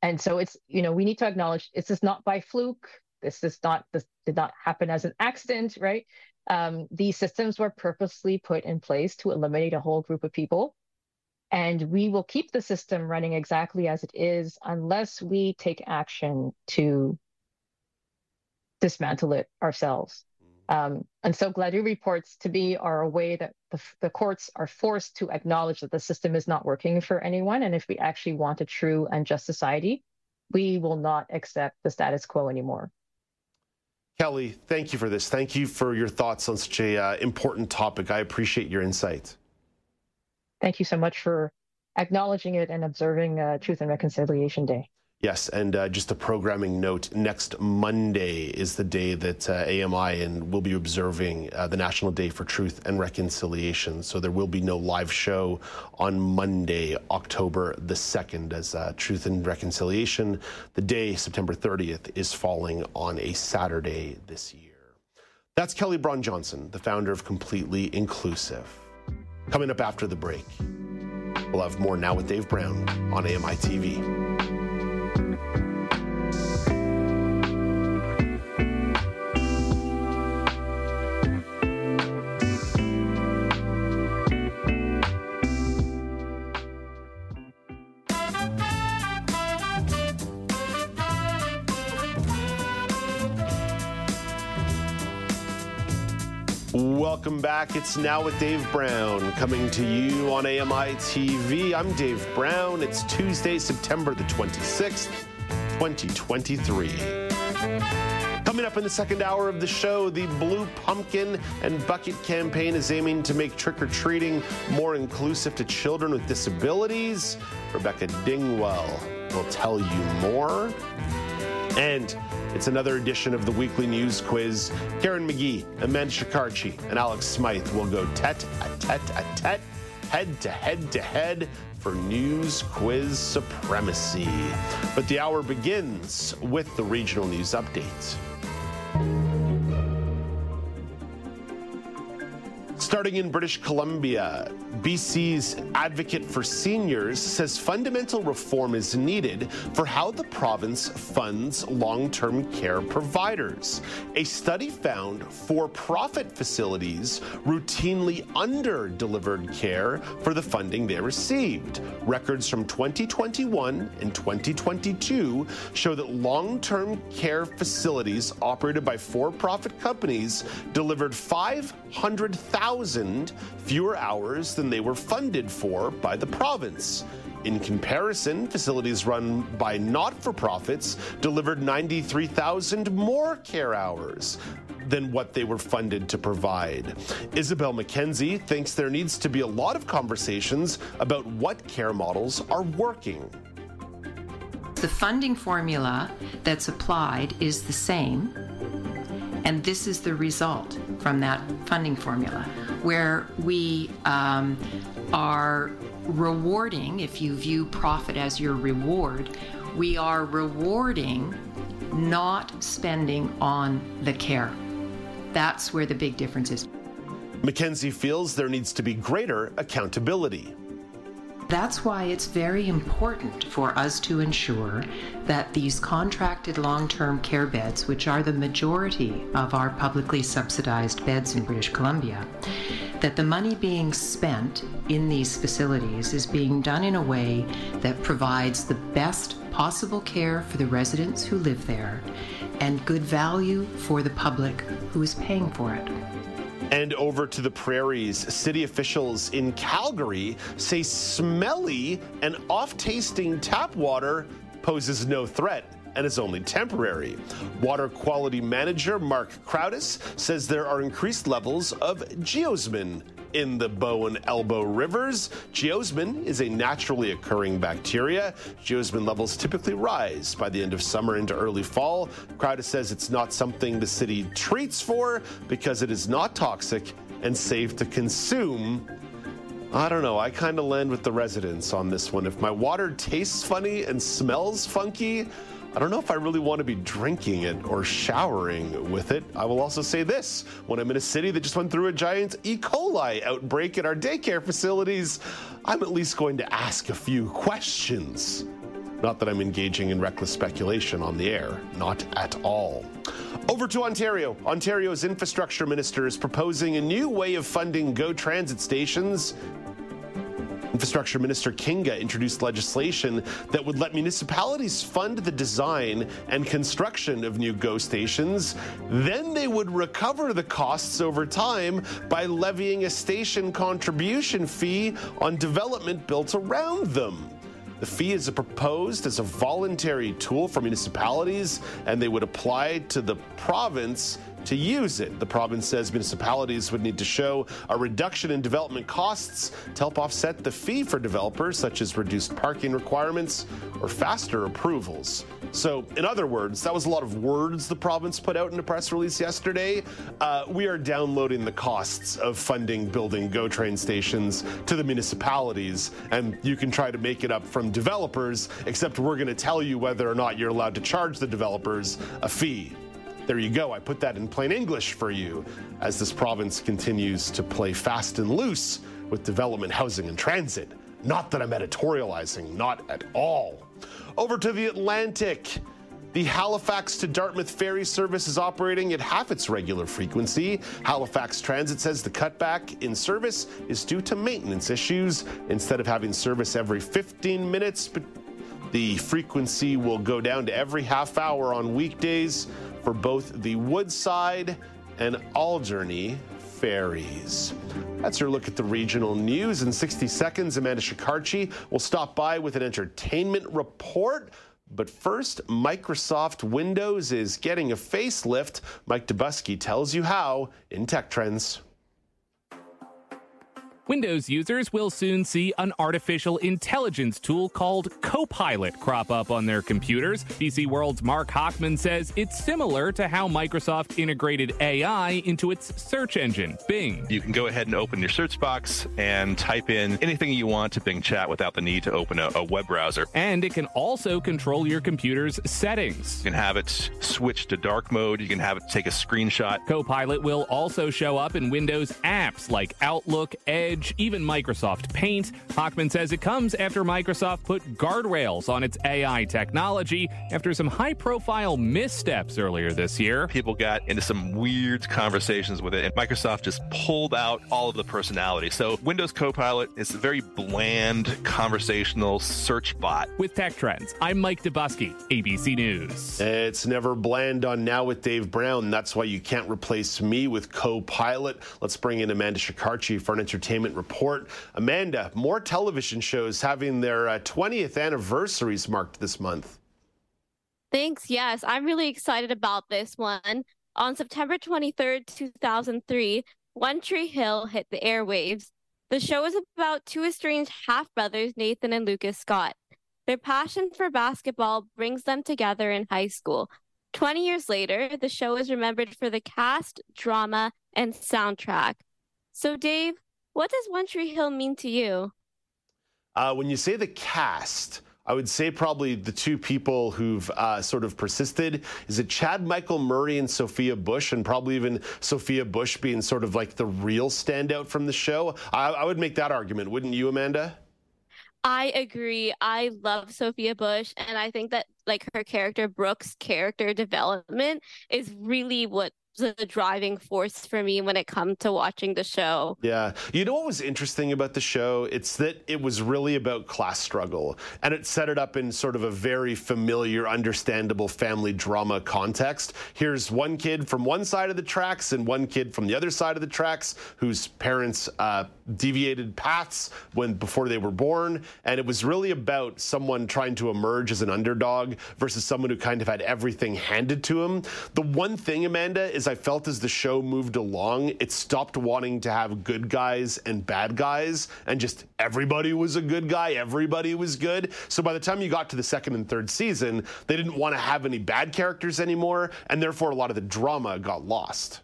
[SPEAKER 14] and so it's, you know, we need to acknowledge this is not by fluke. This is not, this did not happen as an accident, right? Um, these systems were purposely put in place to eliminate a whole group of people. And we will keep the system running exactly as it is unless we take action to dismantle it ourselves. Um, and so Gladue reports to me are a way that the, the, courts are forced to acknowledge that the system is not working for anyone. And if we actually want a true and just society, we will not accept the status quo anymore.
[SPEAKER 1] Kelly, thank you for this. Thank you for your thoughts on such a uh, important topic. I appreciate your insight.
[SPEAKER 14] Thank you so much for acknowledging it and observing uh, Truth and Reconciliation Day.
[SPEAKER 1] Yes, and uh, just a programming note next Monday is the day that uh, AMI and will be observing uh, the National Day for Truth and Reconciliation. So there will be no live show on Monday, October the 2nd, as uh, Truth and Reconciliation, the day, September 30th, is falling on a Saturday this year. That's Kelly Bron Johnson, the founder of Completely Inclusive. Coming up after the break, we'll have more Now with Dave Brown on AMI TV. Back. It's Now with Dave Brown coming to you on AMI TV. I'm Dave Brown. It's Tuesday, September the 26th, 2023. Coming up in the second hour of the show, the Blue Pumpkin and Bucket campaign is aiming to make trick or treating more inclusive to children with disabilities. Rebecca Dingwell will tell you more. And it's another edition of the weekly news quiz. Karen Magee, Amanda Shekarchi, and Alex Smyth will go tete a tete a tete, head to head to head for news quiz supremacy. But the hour begins with the regional news update. Starting in British Columbia, BC's advocate for seniors says fundamental reform is needed for how the province funds long term care providers. A study found for profit facilities routinely under delivered care for the funding they received. Records from 2021 and 2022 show that long term care facilities operated by for profit companies delivered 500,000 1,000 fewer hours than they were funded for by the province. In comparison, facilities run by not for profits delivered 93,000 more care hours than what they were funded to provide. Isobel Mackenzie thinks there needs to be a lot of conversations about what care models are working.
[SPEAKER 15] The funding formula that's applied is the same, and this is the result from that funding formula where we um, are rewarding, if you view profit as your reward, we are rewarding not spending on the care. That's where the big difference is.
[SPEAKER 1] Mackenzie feels there needs to be greater accountability.
[SPEAKER 15] That's why it's very important for us to ensure that these contracted long term care beds, which are the majority of our publicly subsidized beds in British Columbia, that the money being spent in these facilities is being done in a way that provides the best possible care for the residents who live there and good value for the public who is paying for it.
[SPEAKER 1] And over to the prairies, city officials in Calgary say smelly and off tasting tap water poses no threat and is only temporary. Water quality manager Mark Crowdis says there are increased levels of geosmin in the Bow and Elbow rivers. Geosmin is a naturally occurring bacteria. Geosmin levels typically rise by the end of summer into early fall. Crowdis says it's not something the city treats for because it is not toxic and safe to consume. I don't know. I kind of land with the residents on this one. If my water tastes funny and smells funky, I don't know if I really want to be drinking it or showering with it. I will also say this when I'm in a city that just went through a giant E. coli outbreak at our daycare facilities, I'm at least going to ask a few questions. Not that I'm engaging in reckless speculation on the air, not at all. Over to Ontario. Ontario's infrastructure minister is proposing a new way of funding GO transit stations Infrastructure Minister Kinga introduced legislation that would let municipalities fund the design and construction of new GO stations. Then they would recover the costs over time by levying a station contribution fee on development built around them. The fee is proposed as a voluntary tool for municipalities, and they would apply to the province to use it. The province says municipalities would need to show a reduction in development costs to help offset the fee for developers, such as reduced parking requirements or faster approvals. So, in other words, that was a lot of words the province put out in a press release yesterday. Uh, we are downloading the costs of funding building GO train stations to the municipalities, and you can try to make it up from developers, except we're going to tell you whether or not you're allowed to charge the developers a fee. There you go. I put that in plain English for you as this province continues to play fast and loose with development, housing, and transit. Not that I'm editorializing, not at all. Over to the Atlantic. The Halifax to Dartmouth ferry service is operating at half its regular frequency. Halifax Transit says the cutback in service is due to maintenance issues. Instead of having service every 15 minutes, the frequency will go down to every half hour on weekdays for both the Woodside and Alderney ferries. That's your look at the regional news. In 60 seconds, Amanda Shekarchi will stop by with an entertainment report. But first, Microsoft Windows is getting a facelift. Mike Dobuski tells you how in Tech Trends.
[SPEAKER 16] Windows users will soon see an artificial intelligence tool called Copilot crop up on their computers. PC World's Mark Hachman says it's similar to how Microsoft integrated AI into its search engine, Bing.
[SPEAKER 17] You can go ahead and open your search box and type in anything you want to Bing Chat without the need to open a, a web browser.
[SPEAKER 16] And it can also control your computer's settings.
[SPEAKER 17] You can have it switch to dark mode. You can have it take a screenshot.
[SPEAKER 16] Copilot will also show up in Windows apps like Outlook, Edge, Edge, even Microsoft Paint. Hachman says it comes after Microsoft put guardrails on its AI technology after some high profile missteps earlier this year.
[SPEAKER 17] People got into some weird conversations with it, and Microsoft just pulled out all of the personality. So, Windows Copilot is a very bland conversational search bot.
[SPEAKER 16] With Tech Trends, I'm Mike Dobuski, ABC News.
[SPEAKER 1] It's never bland on Now with Dave Brown. That's why you can't replace me with Copilot. Let's bring in Amanda Shekarchi for an entertainment report. Amanda, more television shows having their uh, 20th anniversaries marked this month.
[SPEAKER 10] Thanks. Yes, I'm really excited about this one. On September 23rd, 2003, One Tree Hill hit the airwaves. The show is about two estranged half brothers, Nathan and Lucas Scott. Their passion for basketball brings them together in high school. 20 years later, the show is remembered for the cast, drama, and soundtrack. So, Dave, what does One Tree Hill mean to you?
[SPEAKER 1] Uh, when you say the cast, I would say probably the two people who've uh, sort of persisted is it Chad Michael Murray and Sophia Bush, and probably even Sophia Bush being sort of like the real standout from the show. I, I would make that argument, wouldn't you, Amanda?
[SPEAKER 10] I agree. I love Sophia Bush, and I think that like her character Brooke's character development is really what the driving force for me when it comes to watching the show.
[SPEAKER 1] Yeah. You know what was interesting about the show? It's that it was really about class struggle and it set it up in sort of a very familiar, understandable family drama context. Here's one kid from one side of the tracks and one kid from the other side of the tracks whose parents uh, deviated paths when before they were born. And it was really about someone trying to emerge as an underdog versus someone who kind of had everything handed to him. The one thing, Amanda, is I felt as the show moved along, it stopped wanting to have good guys and bad guys, and just everybody was a good guy, everybody was good. So by the time you got to the second and third season, they didn't want to have any bad characters anymore, and therefore a lot of the drama got lost.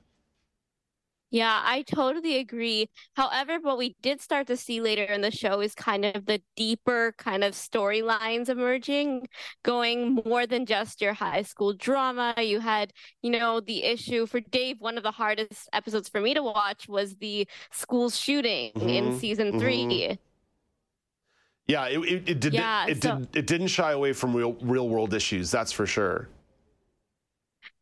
[SPEAKER 10] Yeah, I totally agree. However, what we did start to see later in the show is kind of the deeper kind of storylines emerging, going more than just your high school drama. You had, you know, the issue for Dave, one of the hardest episodes for me to watch was the school shooting mm-hmm. in season 3 mm-hmm.
[SPEAKER 1] Yeah, it, it, it did. Yeah, it, so, did. It didn't shy away from real real world issues. That's for sure.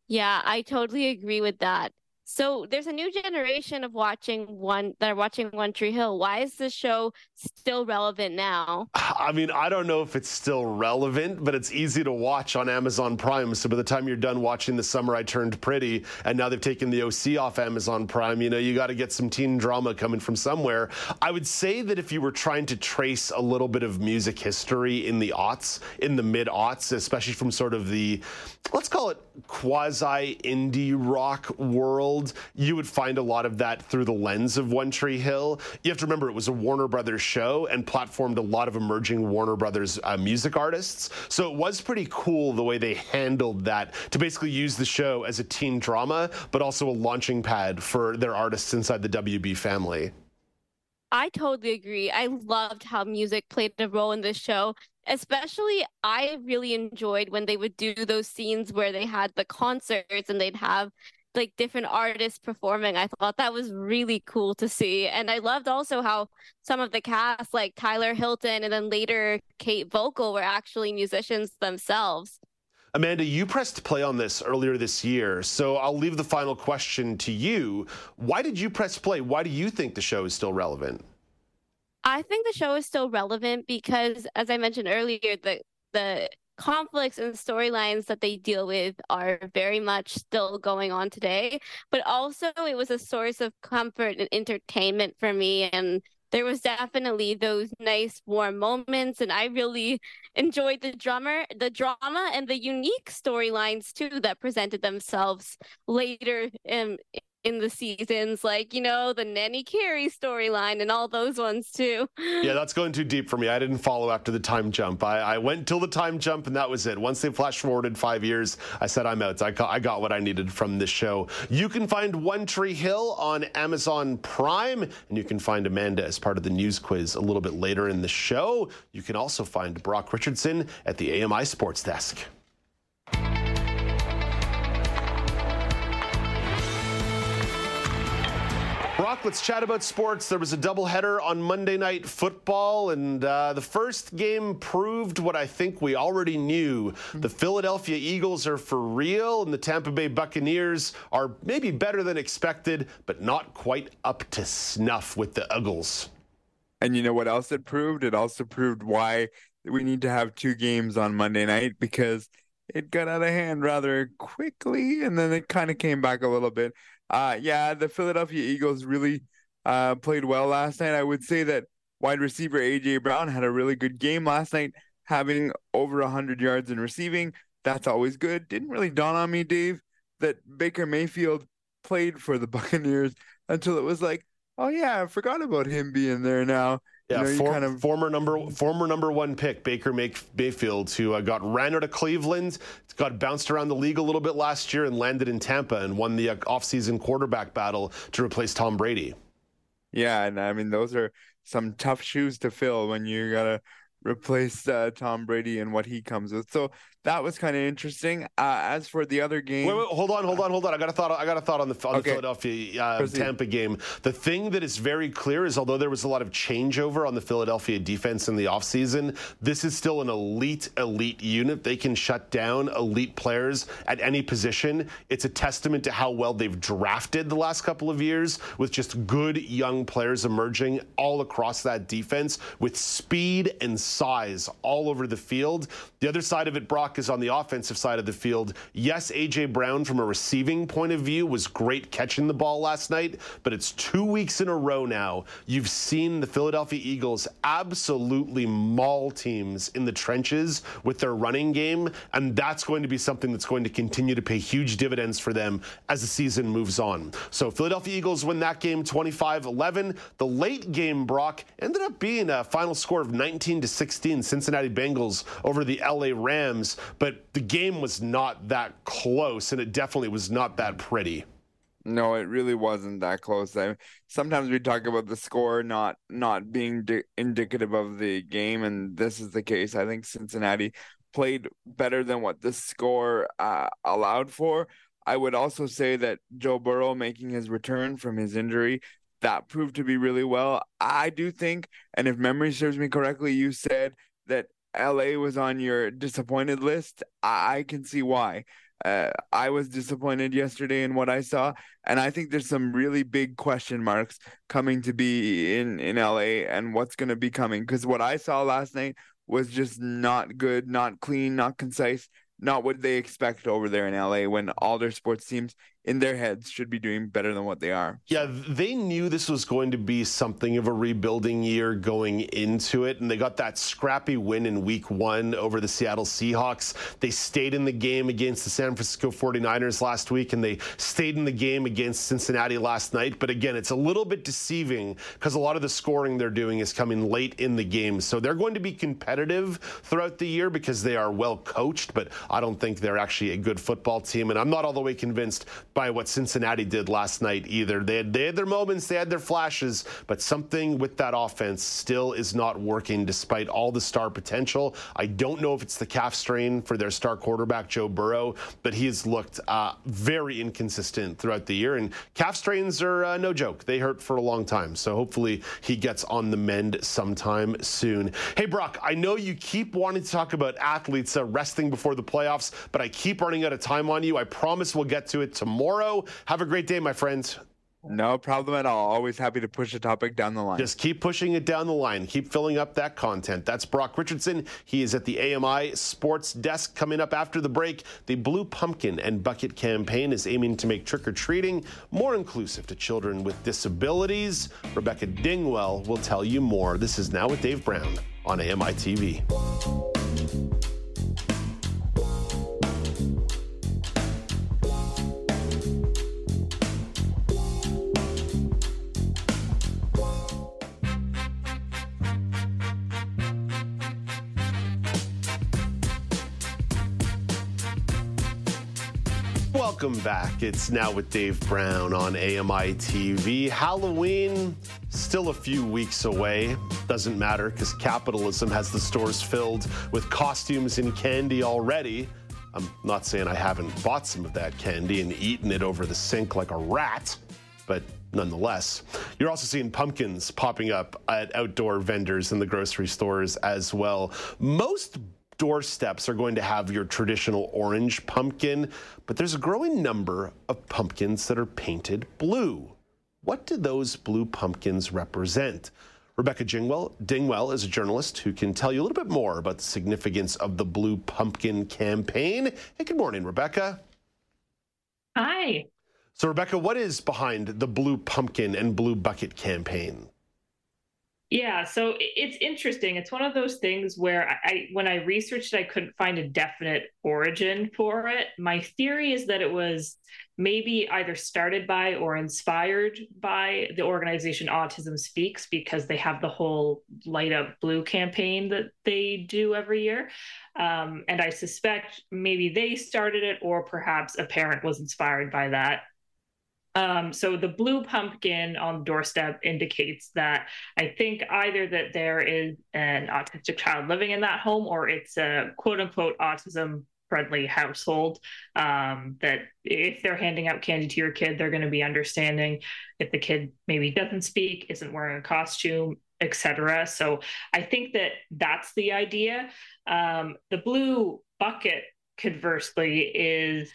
[SPEAKER 10] Yeah, I totally agree with that. So there's a new generation of watching one that are watching One Tree Hill. Why is this show still relevant now?
[SPEAKER 1] I mean, I don't know if it's still relevant, but it's easy to watch on Amazon Prime. So by the time you're done watching The Summer I Turned Pretty, and now they've taken the OC off Amazon Prime, you know, you got to get some teen drama coming from somewhere. I would say that if you were trying to trace a little bit of music history in the aughts, in the mid aughts, especially from sort of the, let's call it quasi indie rock world world, you would find a lot of that through the lens of One Tree Hill. You have to remember it was a Warner Brothers show and platformed a lot of emerging Warner Brothers uh, music artists. So it was pretty cool the way they handled that to basically use the show as a teen drama, but also a launching pad for their artists inside the WB family.
[SPEAKER 10] I totally agree. I loved how music played a role in this show. Especially, I really enjoyed when they would do those scenes where they had the concerts and they'd have like different artists performing. I thought that was really cool to see. And I loved also how some of the cast, like Tyler Hilton and then later Kate Voegele, were actually musicians themselves.
[SPEAKER 1] Amanda, you pressed play on this earlier this year, so I'll leave the final question to you. Why did you press play? Why do you think the show is still relevant?
[SPEAKER 10] I think the show is still relevant because, as I mentioned earlier, the the conflicts and storylines that they deal with are very much still going on today. But also, it was a source of comfort and entertainment for me. And there was definitely those nice warm moments and i really enjoyed the drummer the drama and the unique storylines too that presented themselves later in in the seasons, like, you know, the Nanny Carrie storyline and all those ones too.
[SPEAKER 1] Yeah, that's going too deep for me. I didn't follow after the time jump. I, I went till the time jump and that was it. Once they flash forwarded five years, I said I'm out. I got, I got what I needed from this show. You can find One Tree Hill on Amazon Prime, and you can find Amanda as part of the news quiz a little bit later in the show. You can also find Brock Richardson at the AMI Sports Desk. Let's chat about sports. There was a doubleheader on Monday Night Football, and uh, the first game proved what I think we already knew. The Philadelphia Eagles are for real, and the Tampa Bay Buccaneers are maybe better than expected, but not quite up to snuff with the Eagles.
[SPEAKER 18] And you know what else it proved? It also proved why we need to have two games on Monday night because it got out of hand rather quickly, and then it kind of came back a little bit. Uh, yeah, the Philadelphia Eagles really uh, played well last night. I would say that wide receiver AJ Brown had a really good game last night, having over 100 yards in receiving. That's always good. Didn't really dawn on me, Dave, that Baker Mayfield played for the Buccaneers until it was like, oh yeah, I forgot about him being there now.
[SPEAKER 1] Yeah, you know, for, kind of... former number former number one pick Baker Mayfield, who uh, got ran out of Cleveland, got bounced around the league a little bit last year, and landed in Tampa and won the uh, offseason quarterback battle to replace Tom Brady.
[SPEAKER 18] Yeah, and I mean those are some tough shoes to fill when you gotta replace uh, Tom Brady and what he comes with. So that was kind of interesting. Uh, as for the other game,
[SPEAKER 1] wait, wait, hold on, hold on, hold on. I got a thought. I got a thought on the on okay. the Philadelphia uh, Tampa game. The thing that is very clear is, although there was a lot of changeover on the Philadelphia defense in the offseason, this is still an elite, elite unit. They can shut down elite players at any position. It's a testament to how well they've drafted the last couple of years with just good young players emerging all across that defense with speed and size all over the field. The other side of it, Brock, is on the offensive side of the field. Yes, A.J. Brown, from a receiving point of view, was great catching the ball last night, but it's two weeks in a row now. You've seen the Philadelphia Eagles absolutely maul teams in the trenches with their running game, and that's going to be something that's going to continue to pay huge dividends for them as the season moves on. So, Philadelphia Eagles win that game 25 11. The late game, Brock, ended up being a final score of 19 to 16 Cincinnati Bengals over the LA Rams, but the game was not that close, and it definitely was not that pretty.
[SPEAKER 18] No, it really wasn't that close. I, sometimes we talk about the score not not being di- indicative of the game, and this is the case. I think Cincinnati played better than what the score uh, allowed for. I would also say that Joe Burrow making his return from his injury that proved to be really well. I do think, and if memory serves me correctly, you said that LA was on your disappointed list. I, I can see why. Uh, I was disappointed yesterday in what I saw, and I think there's some really big question marks coming to be in in LA and what's going to be coming. Because what I saw last night was just not good, not clean, not concise, not what they expect over there in LA when all their sports teams in their heads should be doing better than what they are.
[SPEAKER 1] Yeah, they knew this was going to be something of a rebuilding year going into it, and they got that scrappy win in week one over the Seattle Seahawks. They stayed in the game against the San Francisco 49ers last week, and they stayed in the game against Cincinnati last night. But again, it's a little bit deceiving because a lot of the scoring they're doing is coming late in the game. So they're going to be competitive throughout the year because they are well coached, but I don't think they're actually a good football team. And I'm not all the way convinced by what Cincinnati did last night either. They had, they had their moments, they had their flashes, but something with that offense still is not working despite all the star potential. I don't know if it's the calf strain for their star quarterback, Joe Burrow, but he has looked uh, very inconsistent throughout the year. And calf strains are uh, no joke. They hurt for a long time. So hopefully he gets on the mend sometime soon. Hey, Brock, I know you keep wanting to talk about athletes uh, resting before the playoffs, but I keep running out of time on you. I promise we'll get to it tomorrow tomorrow. Have a great day, my friends.
[SPEAKER 18] No problem at all. Always happy to push a topic down the line.
[SPEAKER 1] Just keep pushing it down the line. Keep filling up that content. That's Brock Richardson. He is at the AMI Sports Desk. Coming up after the break, the Blue Pumpkin and Bucket campaign is aiming to make trick or treating more inclusive to children with disabilities. Rebecca Dingwell will tell you more. This is Now with Dave Brown on AMI TV. Welcome back. It's now with Dave Brown on AMI TV. Halloween, still a few weeks away. Doesn't matter because capitalism has the stores filled with costumes and candy already. I'm not saying I haven't bought some of that candy and eaten it over the sink like a rat, but nonetheless. You're also seeing pumpkins popping up at outdoor vendors in the grocery stores as well. Most doorsteps are going to have your traditional orange pumpkin, but there's a growing number of pumpkins that are painted blue. What do those blue pumpkins represent? Rebecca Dingwell, Dingwell is a journalist who can tell you a little bit more about the significance of the Blue Pumpkin campaign. Hey, good morning, Rebecca.
[SPEAKER 19] Hi.
[SPEAKER 1] So, Rebecca, what is behind the Blue Pumpkin and Blue Bucket campaign?
[SPEAKER 19] Yeah, so it's interesting. It's one of those things where I, when I researched it, I couldn't find a definite origin for it. My theory is that it was maybe either started by or inspired by the organization Autism Speaks because they have the whole Light Up Blue campaign that they do every year. Um, and I suspect maybe they started it, or perhaps a parent was inspired by that Um, so the blue pumpkin on the doorstep indicates that I think either that there is an autistic child living in that home or it's a quote unquote autism friendly household. Um, that if they're handing out candy to your kid, they're going to be understanding. If the kid maybe doesn't speak, isn't wearing a costume, etc. So I think that that's the idea. Um, the blue bucket, conversely, is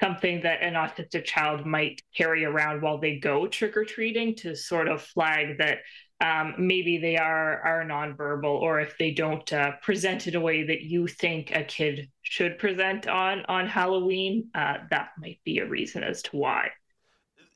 [SPEAKER 19] something that an autistic child might carry around while they go trick or treating to sort of flag that um, maybe they are are nonverbal, or if they don't uh, present in a way that you think a kid should present on on Halloween, uh, that might be a reason as to why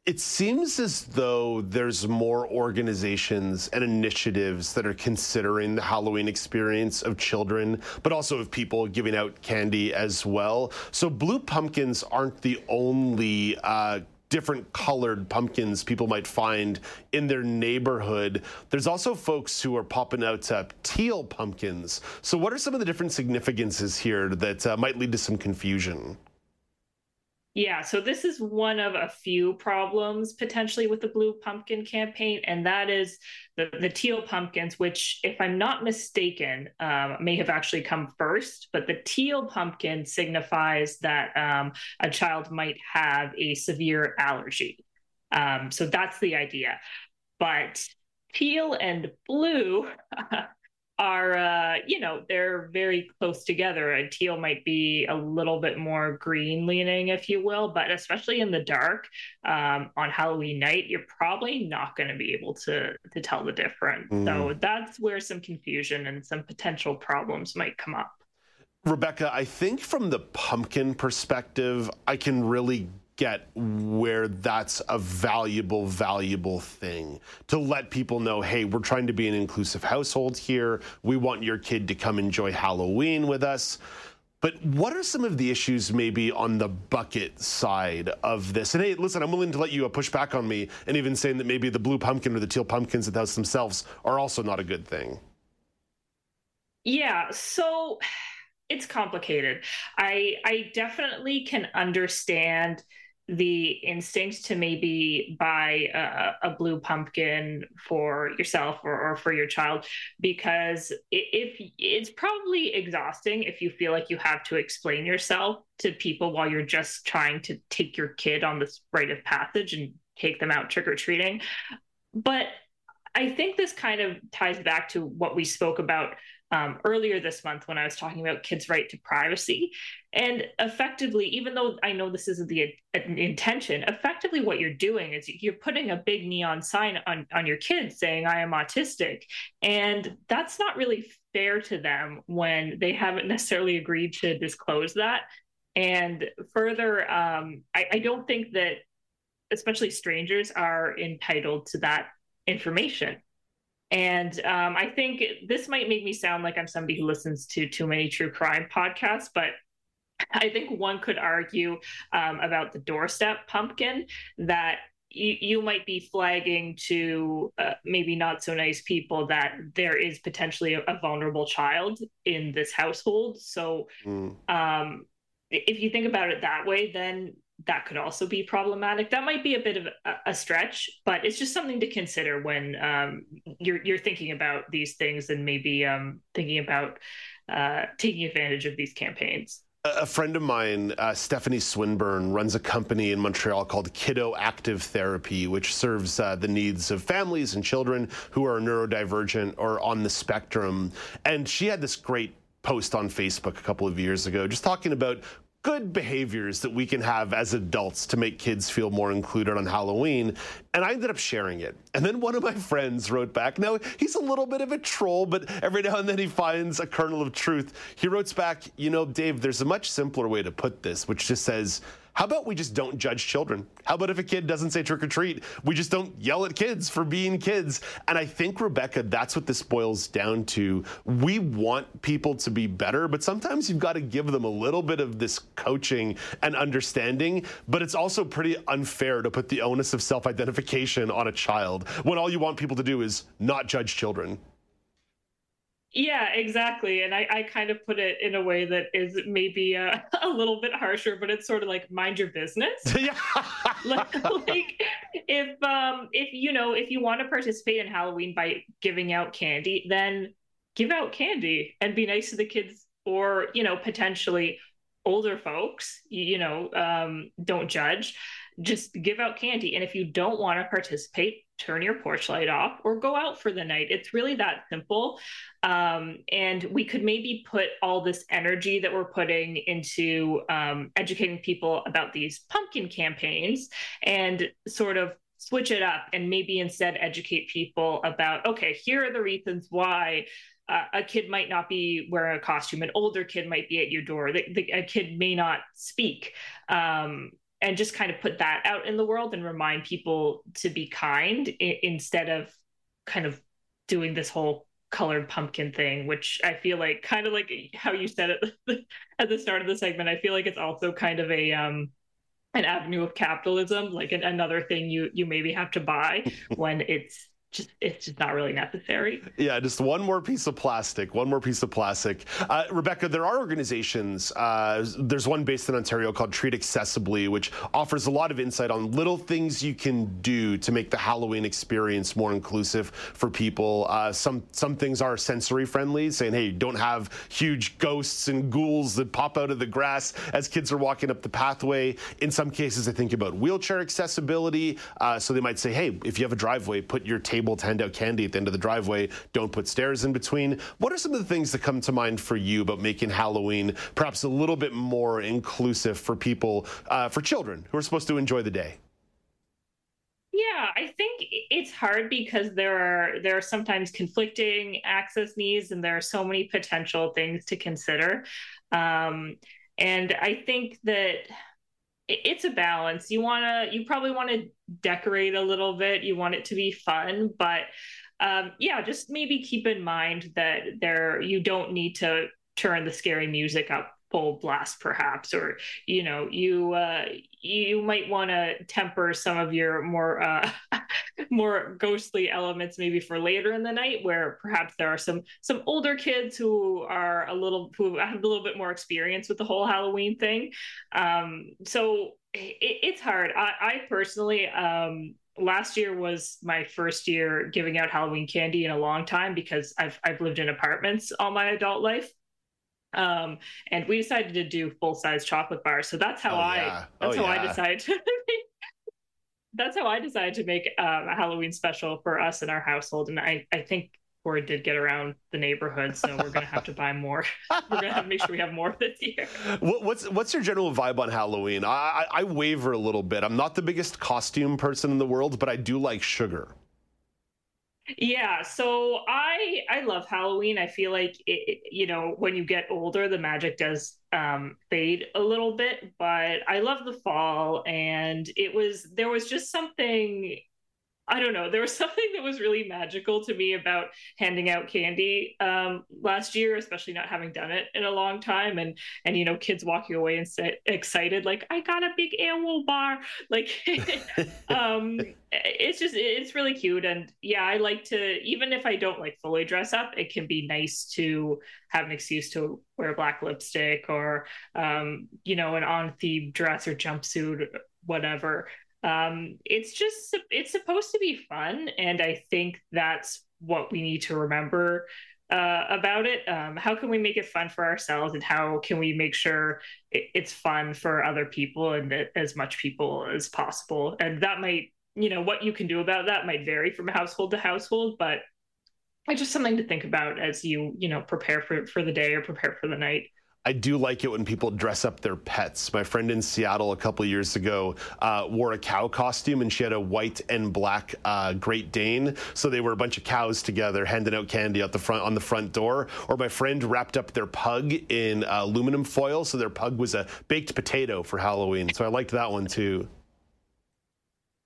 [SPEAKER 1] it seems as though there's more organizations and initiatives that are considering the Halloween experience of children, but also of people giving out candy as well. So, blue pumpkins aren't the only. Uh, different colored pumpkins people might find in their neighborhood. There's also folks who are popping out uh, teal pumpkins. So, what are some of the different significances here that uh, might lead to some confusion?
[SPEAKER 19] Yeah, so this is one of a few problems potentially with the Blue Pumpkin campaign, and that is the, the teal pumpkins, which, if I'm not mistaken, um, may have actually come first. But the teal pumpkin signifies that um, a child might have a severe allergy. Um, so that's the idea. But teal and blue are uh, you know they're very close together. And teal might be a little bit more green leaning if you will but especially in the dark um, on halloween night you're probably not going to be able to to tell the difference. Mm. so that's where some confusion and some potential problems might come up.
[SPEAKER 1] Rebecca i think from the pumpkin perspective i can really get where that's a valuable, valuable thing to let people know hey, we're trying to be an inclusive household here. We want your kid to come enjoy Halloween with us. But what are some of the issues maybe on the bucket side of this? And hey, listen, I'm willing to let you uh, push back on me and even saying that maybe the blue pumpkin or the teal pumpkins at the house themselves are also not a good thing.
[SPEAKER 19] Yeah, so it's complicated. I I definitely can understand the instinct to maybe buy a, a blue pumpkin for yourself or, or, for your child because if it's probably exhausting if you feel like you have to explain yourself to people while you're just trying to take your kid on this rite of passage and take them out trick-or-treating. But i think this kind of ties back to what we spoke about um, earlier this month when I was talking about kids' right to privacy. And effectively, even though I know this isn't the intention, effectively what you're doing is you're putting a big neon sign on, on your kids saying, I am autistic. And that's not really fair to them when they haven't necessarily agreed to disclose that. And further, um, I, I don't think that especially strangers are entitled to that information. And um, I think this might make me sound like I'm somebody who listens to too many true crime podcasts, but I think one could argue um, about the doorstep pumpkin that you, you might be flagging to uh, maybe not so nice people that there is potentially a, a vulnerable child in this household. So mm. um, if you think about it that way, then that could also be problematic. That might be a bit of a, stretch, but it's just something to consider when um, you're you're thinking about these things and maybe um, thinking about uh, taking advantage of these campaigns.
[SPEAKER 1] A friend of mine, uh, Stephanie Swinburne, runs a company in Montreal called Kiddo Active Therapy, which serves uh, the needs of families and children who are neurodivergent or on the spectrum. And she had this great post on Facebook a couple of years ago, just talking about good behaviors that we can have as adults to make kids feel more included on Halloween. And I ended up sharing it. And then one of my friends wrote back. Now, he's a little bit of a troll, but every now and then he finds a kernel of truth. He wrote back, You know, Dave, there's a much simpler way to put this, which just says, how about we just don't judge children? How about if a kid doesn't say trick or treat, we just don't yell at kids for being kids? And I think, Rebecca, that's what this boils down to. We want people to be better, but sometimes you've got to give them a little bit of this coaching and understanding. But it's also pretty unfair to put the onus of self identification on a child when all you want people to do is not judge children.
[SPEAKER 19] Yeah, exactly. And I, I kind of put it in a way that is maybe uh, a little bit harsher, but it's sort of like mind your business.
[SPEAKER 1] yeah.
[SPEAKER 19] like, like if um if you know if you want to participate in Halloween by giving out candy, then give out candy and be nice to the kids or you know potentially older folks. You know, um, don't judge. Just give out candy, and if you don't want to participate, turn your porch light off or go out for the night. It's really that simple. Um, and we could maybe put all this energy that we're putting into um, educating people about these pumpkin campaigns and sort of switch it up and maybe instead educate people about okay, here are the reasons why. Uh, a kid might not be wearing a costume. An older kid might be at your door. The, the, a kid may not speak. Um, and just kind of put that out in the world and remind people to be kind I- instead of kind of doing this whole colored pumpkin thing which i feel like kind of like how you said it at the start of the segment i feel like it's also kind of a um an avenue of capitalism like an, another thing you you maybe have to buy when it's just it's just not really necessary.
[SPEAKER 1] Yeah, just one more piece of plastic. One more piece of plastic. Uh, Rebecca, there are organizations. Uh, there's one based in Ontario called Treat Accessibly, which offers a lot of insight on little things you can do to make the Halloween experience more inclusive for people. Uh, some some things are sensory friendly, saying, "Hey, don't have huge ghosts and ghouls that pop out of the grass as kids are walking up the pathway." In some cases, I think about wheelchair accessibility. Uh, so they might say, "Hey, if you have a driveway, put your table." Table to hand out candy at the end of the driveway. Don't put stairs in between. What are some of the things that come to mind for you about making Halloween perhaps a little bit more inclusive for people, uh, for children who are supposed to enjoy the day?
[SPEAKER 19] Yeah, I think it's hard because there are there are sometimes conflicting access needs, and there are so many potential things to consider. Um, and I think that it's a balance. You want to, you probably want to decorate a little bit. You want it to be fun, but um, yeah, just maybe keep in mind that there, you don't need to turn the scary music up full blast perhaps or you know you uh you might want to temper some of your more uh more ghostly elements maybe for later in the night where perhaps there are some some older kids who are a little who have a little bit more experience with the whole halloween thing. Um so it, it's hard. I i personally um last year was my first year giving out Halloween candy in a long time because I've I've lived in apartments all my adult life um and we decided to do full size chocolate bars so that's how
[SPEAKER 1] Oh,
[SPEAKER 19] i
[SPEAKER 1] yeah.
[SPEAKER 19] that's
[SPEAKER 1] Oh,
[SPEAKER 19] how
[SPEAKER 1] yeah.
[SPEAKER 19] i decided to that's how i decided to make um, a halloween special for us in our household and i i think word did get around the neighborhood so we're gonna have to buy more we're gonna have to make sure we have more this year
[SPEAKER 1] What, what's what's your general vibe on Halloween? I, I, I waver a little bit. I'm not the biggest costume person in the world, but I do like sugar.
[SPEAKER 19] Yeah, so I I love Halloween. I feel like it, you know when you get older, the magic does um, fade a little bit. But I love the fall, and it was there was just something I don't know. There was something that was really magical to me about handing out candy um, last year, especially not having done it in a long time, and and you know kids walking away and say, excited like I got a big annual bar, like um, it's just it's really cute, and yeah, I like to even if I don't like fully dress up, it can be nice to have an excuse to wear black lipstick or um, you know an on theme dress or jumpsuit, whatever um it's just it's supposed to be fun and i think that's what we need to remember uh, about it. Um how can we make it fun for ourselves and how can we make sure it, it's fun for other people and as much people as possible? And that might you know what you can do about that might vary from household to household but it's just something to think about as you you know prepare for for the day or prepare for the night
[SPEAKER 1] I do like it when people dress up their pets. My friend in Seattle a couple years ago uh, wore a cow costume and she had a white and black uh, Great Dane. So they were a bunch of cows together handing out candy out the front on the front door. Or my friend wrapped up their pug in uh, aluminum foil, so their pug was a baked potato for Halloween. So I liked that one too.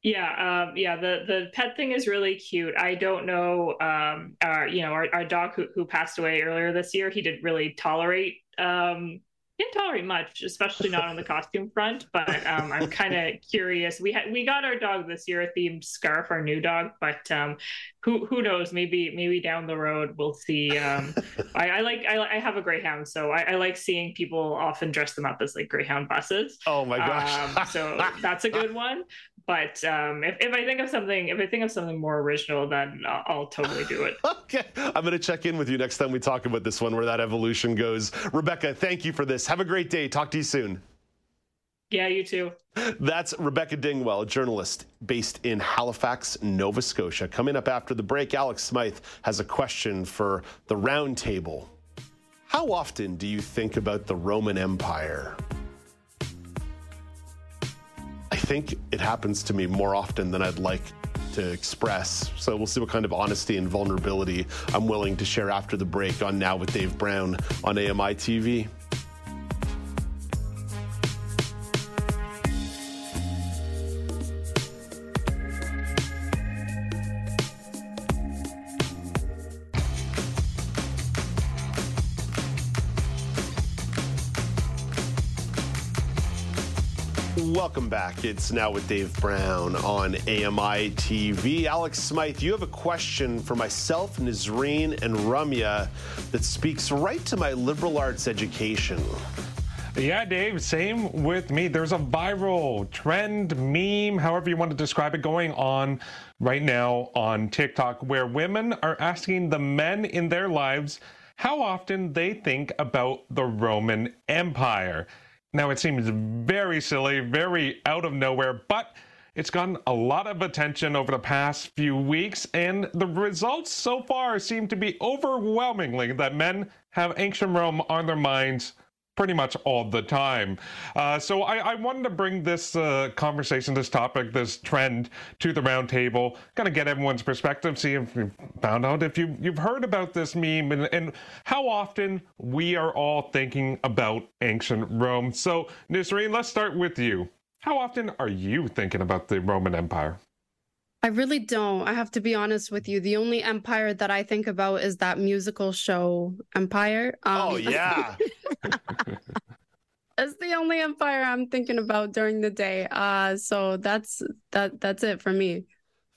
[SPEAKER 19] Yeah, um, yeah. The the pet thing is really cute. I don't know, um, our you know, our, our dog who who passed away earlier this year. He didn't really tolerate um can't tolerate much, especially not on the costume front. But um, I'm kind of curious. We had we got our dog this year a themed scarf, our new dog. But um, who who knows? Maybe maybe down the road we'll see. Um, I, I, like I, I have a greyhound, so I, I, like seeing people often dress them up as like greyhound buses.
[SPEAKER 1] Oh my gosh!
[SPEAKER 19] Um, so that's a good one. But um, if, if I think of something, if I think of something more original, then I'll, I'll totally do it.
[SPEAKER 1] okay, I'm going to check in with you next time we talk about this one, where that evolution goes. Rebecca, thank you for this. Have a great day. Talk to you soon.
[SPEAKER 19] Yeah, you too.
[SPEAKER 1] That's Rebecca Dingwell, a journalist based in Halifax, Nova Scotia. Coming up after the break, Alex Smyth has a question for the roundtable. How often do you think about the Roman Empire? I think it happens to me more often than I'd like to express. So we'll see what kind of honesty and vulnerability I'm willing to share after the break on Now with Dave Brown on AMI TV. Welcome back. It's now with Dave Brown on AMI TV. Alex Smyth, you have a question for myself, Nazreen, and Ramya that speaks right to my liberal arts education.
[SPEAKER 9] Yeah, Dave, same with me. There's a viral trend, meme, however you want to describe it, going on right now on TikTok where women are asking the men in their lives how often they think about the Roman Empire. Now, it seems very silly, very out of nowhere, but it's gotten a lot of attention over the past few weeks, and the results so far seem to be overwhelmingly that men have ancient Rome on their minds pretty much all the time. Uh, so I, I, wanted to bring this uh, conversation, this topic, this trend to the roundtable, kind of get everyone's perspective, see if you found out if you, you've heard about this meme and, and how often we are all thinking about ancient Rome. So, Nisreen, let's start with you. How often are you thinking about the Roman Empire?
[SPEAKER 20] I really don't. I have to be honest with you. The only empire that I think about is that musical show Empire.
[SPEAKER 1] Um, oh yeah.
[SPEAKER 20] It's the only empire I'm thinking about during the day. Uh, so that's that. That's it for me.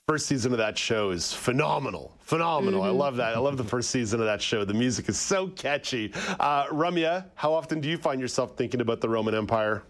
[SPEAKER 1] First season of that show is phenomenal, phenomenal. Mm-hmm. I love that. I love the first season of that show. The music is so catchy. Uh, Ramya, how often do you find yourself thinking about the Roman Empire?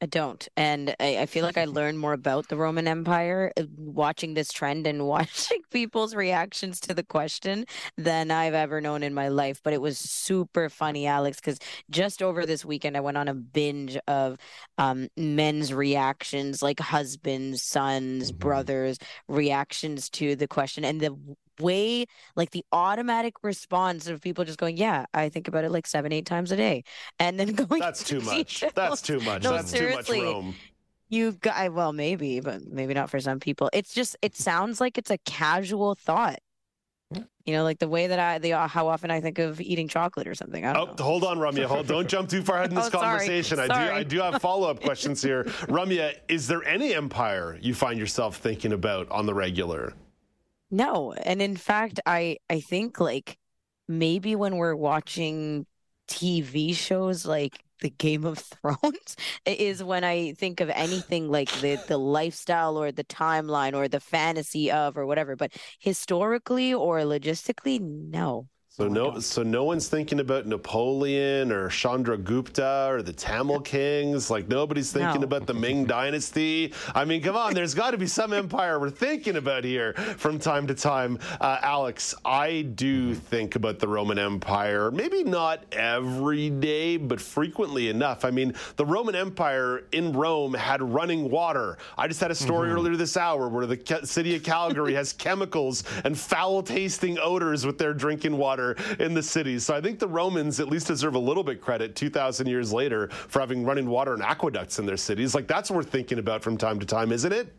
[SPEAKER 21] I don't. And I, I, feel like I learned more about the Roman Empire uh, watching this trend and watching people's reactions to the question than I've ever known in my life. But it was super funny, Alex, because just over this weekend, I went on a binge of um, men's reactions, like husbands, sons, mm-hmm. brothers' reactions to the question. And the way like the automatic response of people just going, Yeah, I think about it like seven, eight times a day. And then going
[SPEAKER 1] That's too much. That's too much. No, That's seriously. too much Rome.
[SPEAKER 21] You've got well, maybe, but maybe not for some people. It's just it sounds like it's a casual thought. You know, like the way that I, the uh, how often I think of eating chocolate or something. I don't oh, know.
[SPEAKER 1] hold on, Ramya. Hold, don't jump too far ahead in oh, this oh, conversation. Sorry. I do, I do have follow up questions here. Ramya, is there any empire you find yourself thinking about on the regular?
[SPEAKER 21] No, and in fact, I I think like maybe when we're watching TV shows like the Game of Thrones is when I think of anything like the the lifestyle or the timeline or the fantasy of or whatever. But historically or logistically, no.
[SPEAKER 1] So oh no, so no one's thinking about Napoleon or Chandragupta or the Tamil kings. Like nobody's thinking no. about the Ming Dynasty. I mean, come on, there's got to be some empire we're thinking about here from time to time. Uh, Alex, I do think about the Roman Empire. Maybe not every day, but frequently enough. I mean, the Roman Empire in Rome had running water. I just had a story mm-hmm. earlier this hour where the city of Calgary has chemicals and foul-tasting odors with their drinking water in the cities. So I think the Romans at least deserve a little bit credit 2,000 years later for having running water and aqueducts in their cities. Like that's worth thinking about from time to time, isn't it?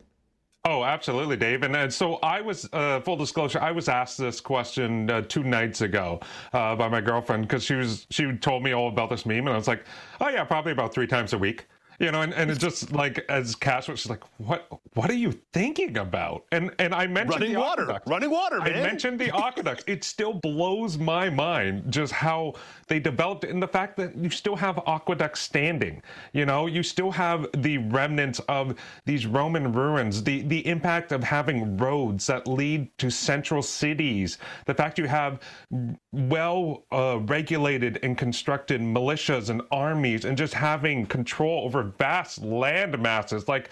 [SPEAKER 9] Oh, absolutely, Dave. And, and so I was, uh, full disclosure, I was asked this question uh, two nights ago uh, by my girlfriend because she was she told me all about this meme, and I was like, oh yeah, probably about three times a week. You know, and, and it's just like as Cass was like, what what are you thinking about? And and I mentioned
[SPEAKER 1] running water, running water, man.
[SPEAKER 9] I mentioned the aqueducts. it still blows my mind just how they developed it, and the fact that you still have aqueducts standing. You know, you still have the remnants of these Roman ruins, the the impact of having roads that lead to central cities. The fact you have well uh, regulated and constructed militias and armies, and just having control over vast land masses like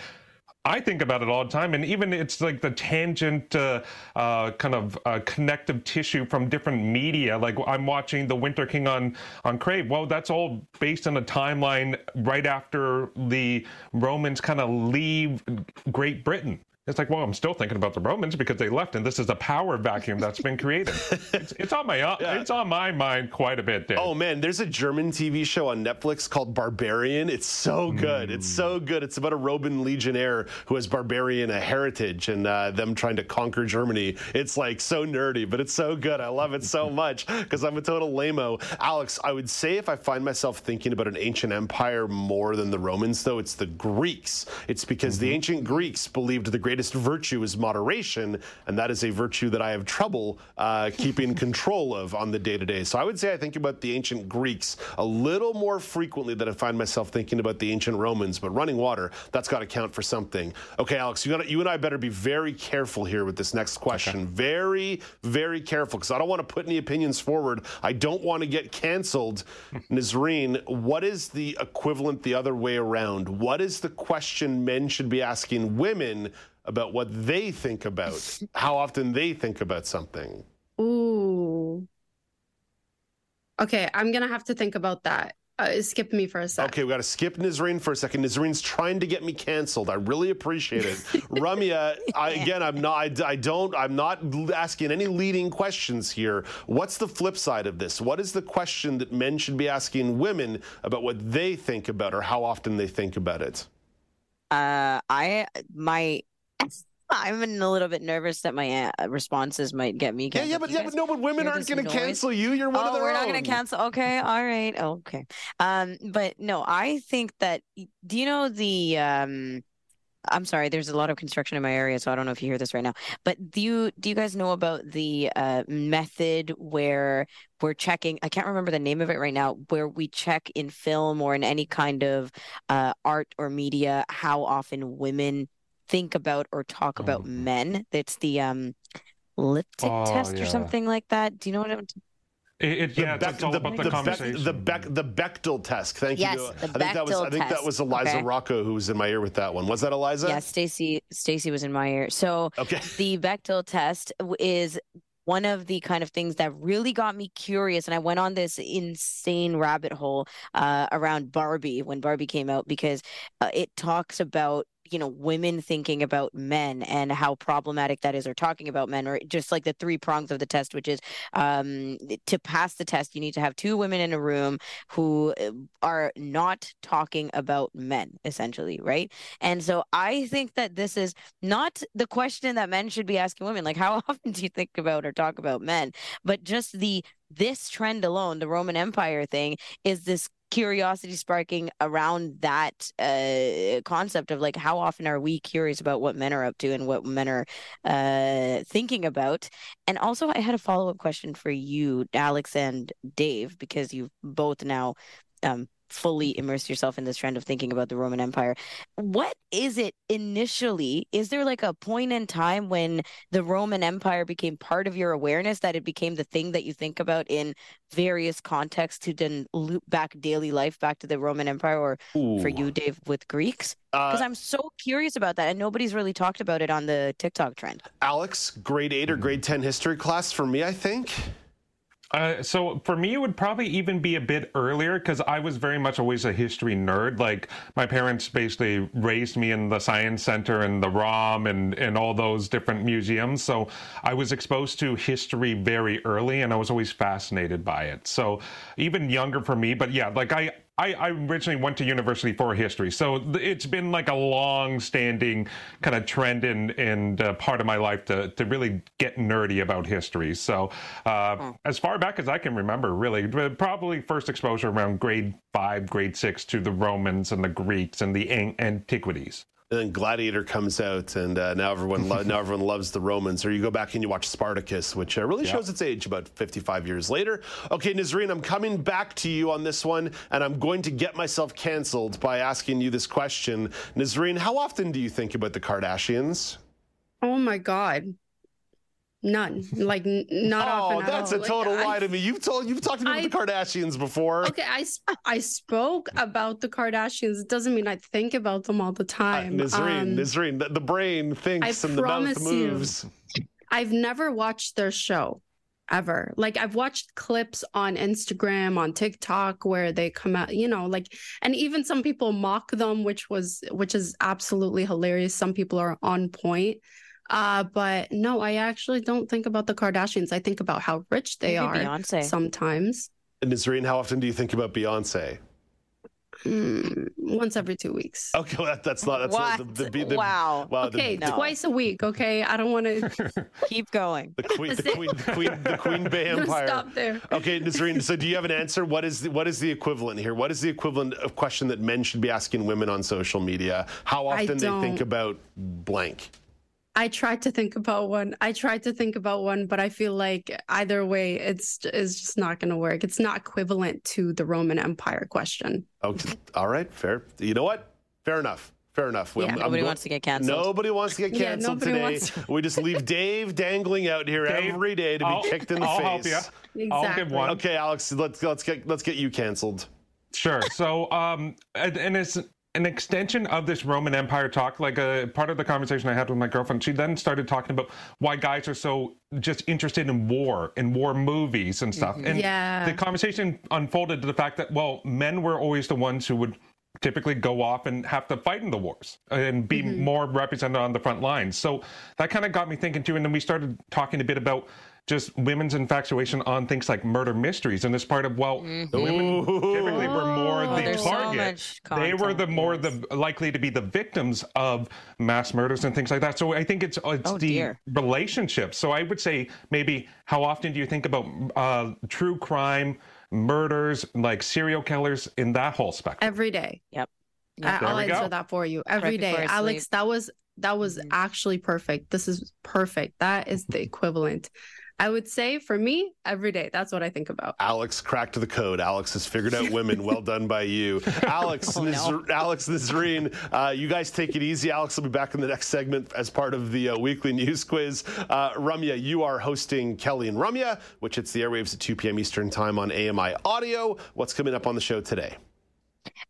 [SPEAKER 9] I think about it all the time, and even it's like the tangent uh, uh, kind of uh, connective tissue from different media. Like I'm watching The Winter King on on Crave. Well, that's all based on a timeline right after the Romans kind of leave Great Britain. It's like, well, I'm still thinking about the Romans because they left, and this is a power vacuum that's been created. it's, it's, on my yeah. it's on my mind quite a bit. Dave.
[SPEAKER 1] Oh man, there's a German TV show on Netflix called Barbarian. It's so good. Mm. It's so good. It's about a Roman legionnaire who has barbarian a heritage and uh, them trying to conquer Germany. It's like so nerdy, but it's so good. I love it so much because I'm a total lameo. Alex, I would say if I find myself thinking about an ancient empire more than the Romans, though, it's the Greeks. It's because mm-hmm. the ancient Greeks believed the great greatest virtue is moderation, and that is a virtue that I have trouble uh, keeping control of on the day to day. So I would say I think about the ancient Greeks a little more frequently than I find myself thinking about the ancient Romans. But running water, that's got to count for something. Okay, Alex, you, gotta, you and I better be very careful here with this next question. Okay. Very, very careful, because I don't want to put any opinions forward. I don't want to get canceled. Nazreen, what is the equivalent the other way around? What is the question men should be asking women about what they think about, how often they think about something.
[SPEAKER 20] Ooh. Okay, I'm gonna have to think about that. Uh, skip me for a second.
[SPEAKER 1] Okay, we got to skip Nazreen for a second. Nazreen's trying to get me canceled. I really appreciate it. Ramya, I, again, I'm not. I, I, don't. I'm not asking any leading questions here. What's the flip side of this? What is the question that men should be asking women about what they think about or how often they think about it?
[SPEAKER 21] Uh, I my I'm a little bit nervous that my uh, responses might get me.
[SPEAKER 1] Canceled. Yeah, yeah, but yeah, but no, but women aren't going to cancel you. You're one
[SPEAKER 21] oh,
[SPEAKER 1] of their
[SPEAKER 21] we're not going to cancel. Okay, all right, okay. Um, but no, I think that. Do you know the um? I'm sorry, there's a lot of construction in my area, so I don't know if you hear this right now. But do you do you guys know about the uh, method where we're checking? I can't remember the name of it right now. Where we check in film or in any kind of uh, art or media how often women think about or talk about oh. men. It's the um Lipstick oh, test yeah. or something like that. Do you know what I'm
[SPEAKER 9] it, it, yeah,
[SPEAKER 1] Beck,
[SPEAKER 9] it's all the, about the, the conversation.
[SPEAKER 1] the, Beck, the Bechdel test. Thank
[SPEAKER 21] yes,
[SPEAKER 1] you.
[SPEAKER 21] The
[SPEAKER 1] I think that was I think that was Eliza
[SPEAKER 21] okay.
[SPEAKER 1] Rocco who was in my ear with that one. Was that Eliza?
[SPEAKER 21] Yeah, Stacy Stacy was in my ear. So
[SPEAKER 1] okay.
[SPEAKER 21] the Bechdel test is one of the kind of things that really got me curious and i went on this insane rabbit hole uh, around barbie when barbie came out because uh, it talks about you know women thinking about men and how problematic that is or talking about men or just like the three prongs of the test which is um, to pass the test you need to have two women in a room who uh, are not talking about men essentially right? And so i think that this is not the question that men should be asking women like how often do you think about or talk about men? But just the this trend alone the roman empire thing is this curiosity sparking around that uh, concept of like how often are we curious about what men are up to and what men are uh, thinking about? And also i had a follow-up question for you alex and dave because you've both now um, fully immerse yourself in this trend of thinking about the Roman Empire. What is it initially? Is there like a point in time when the Roman Empire became part of your awareness that it became the thing that you think about in various contexts to then loop back daily life back to the Roman Empire or Ooh. for you, Dave, with Greeks? Because uh, I'm so curious about that, and nobody's really talked about it on the TikTok trend.
[SPEAKER 1] Alex, grade eight or grade 10 history class for me, I think.
[SPEAKER 9] Uh, so for me, it would probably even be a bit earlier because I was very much always a history nerd. Like my parents basically raised me in the science center and the ROM and and all those different museums. So I was exposed to history very early, and I was always fascinated by it. So even younger for me, but yeah, like I I, I originally went to university for history, so it's been like a long-standing kind of trend in in uh, part of my life to to really get nerdy about history. So uh, as far back as I can remember, really, probably first exposure around grade five, grade six to the Romans and the Greeks and the an- antiquities.
[SPEAKER 1] And then Gladiator comes out, and uh, now everyone lo- now everyone loves the Romans. Or you go back and you watch Spartacus, which uh, really
[SPEAKER 9] Yeah.
[SPEAKER 1] shows its age about 55 years later. Okay, Nazreen, I'm coming back to you on this one, and I'm going to get myself canceled by asking you this question. Nazreen, how often do you think about the Kardashians?
[SPEAKER 20] Oh my god. None. Like n- not often.
[SPEAKER 1] Oh,
[SPEAKER 20] at
[SPEAKER 1] that's
[SPEAKER 20] all.
[SPEAKER 1] a
[SPEAKER 20] Like,
[SPEAKER 1] total
[SPEAKER 20] I-
[SPEAKER 1] lie to me. You've told you've talked about the Kardashians before.
[SPEAKER 20] Okay, I, I spoke about the Kardashians. It doesn't mean I think about them all the time.
[SPEAKER 1] Nazreen,
[SPEAKER 20] Um,
[SPEAKER 1] Nazreen, the, the brain thinks and the mouth
[SPEAKER 20] promise you.
[SPEAKER 1] moves.
[SPEAKER 20] I've never watched their show ever. Like I've watched clips on Instagram, on TikTok where they come out, you know, like and even some people mock them, which was which is absolutely hilarious. Some people are on point. Uh, but no, I actually don't think about the Kardashians. I think about how rich they
[SPEAKER 21] Maybe
[SPEAKER 20] are
[SPEAKER 21] Beyonce.
[SPEAKER 20] sometimes.
[SPEAKER 1] And Nazreen, how often do you think about Beyonce?
[SPEAKER 20] Mm, once every two weeks.
[SPEAKER 1] Okay, well, that, that's not that's not the, the, the
[SPEAKER 21] Wow.
[SPEAKER 1] Wow,
[SPEAKER 20] Okay,
[SPEAKER 1] the,
[SPEAKER 20] twice a week. Okay, I don't want to
[SPEAKER 21] Keep going.
[SPEAKER 1] the queen, the queen, the queen, the Queen Bey Empire.
[SPEAKER 20] stop there.
[SPEAKER 1] Okay, Nazreen. So, do you have an answer? What is the, what is the equivalent here? What is the equivalent of question that men should be asking women on social media? How often they think about blank?
[SPEAKER 20] I tried to think about one. I tried to think about one, but I feel like either way, it's it's just not going to work. It's not equivalent to the Roman Empire question.
[SPEAKER 1] Okay, all right, fair. You know what? Fair enough. Fair enough.
[SPEAKER 20] Yeah.
[SPEAKER 21] Nobody
[SPEAKER 1] go-
[SPEAKER 21] wants to get canceled.
[SPEAKER 1] Nobody wants to get canceled
[SPEAKER 20] nobody
[SPEAKER 1] today.
[SPEAKER 20] wants
[SPEAKER 1] We just leave Dave dangling out here
[SPEAKER 9] Dave,
[SPEAKER 1] every day to be
[SPEAKER 9] I'll-
[SPEAKER 1] kicked in the
[SPEAKER 9] I'll help
[SPEAKER 1] face.
[SPEAKER 9] ya. I'll give one.
[SPEAKER 1] Okay, Alex, let's let's get let's get you canceled.
[SPEAKER 9] Sure. So, um, and, and it's an extension of this Roman Empire talk. Like a part of the conversation I had with my girlfriend, she then started talking about why guys are so just interested in war, and war movies and stuff. Mm-hmm. And
[SPEAKER 20] Yeah.
[SPEAKER 9] the conversation unfolded to the fact that well, men were always the ones who would typically go off and have to fight in the wars and be mm-hmm. more represented on the front lines. So that kind of got me thinking too. And then we started talking a bit about just women's infatuation on things like murder mysteries and this part of well the women typically were more
[SPEAKER 21] Oh,
[SPEAKER 9] the
[SPEAKER 21] there's so
[SPEAKER 9] target they were the more the likely to be the victims of mass murders and things like that so i think it's it's
[SPEAKER 21] Oh,
[SPEAKER 9] the
[SPEAKER 21] dear.
[SPEAKER 9] relationship so i would say maybe how often do you think about uh, true crime murders like serial killers in that whole spectrum
[SPEAKER 20] Every day.
[SPEAKER 21] Yep.
[SPEAKER 20] I-
[SPEAKER 9] There
[SPEAKER 20] I'll answer
[SPEAKER 9] go.
[SPEAKER 20] that for you every
[SPEAKER 21] Right
[SPEAKER 20] day. Alex, that was that was
[SPEAKER 21] Mhm.
[SPEAKER 20] actually perfect. This is perfect. That is the equivalent. I would say for me, every day. That's what I think about.
[SPEAKER 1] Alex cracked the code. Alex has figured out women. Well done by you, Alex.
[SPEAKER 21] Oh, no.
[SPEAKER 1] Naz- Alex Nazreen. Uh, you guys take it easy. Alex will be back in the next segment as part of the uh, weekly news quiz. Uh, Ramya, you are hosting Kelly and Ramya, which hits the airwaves at 2 p.m. Eastern Time on AMI Audio. What's coming up on the show today?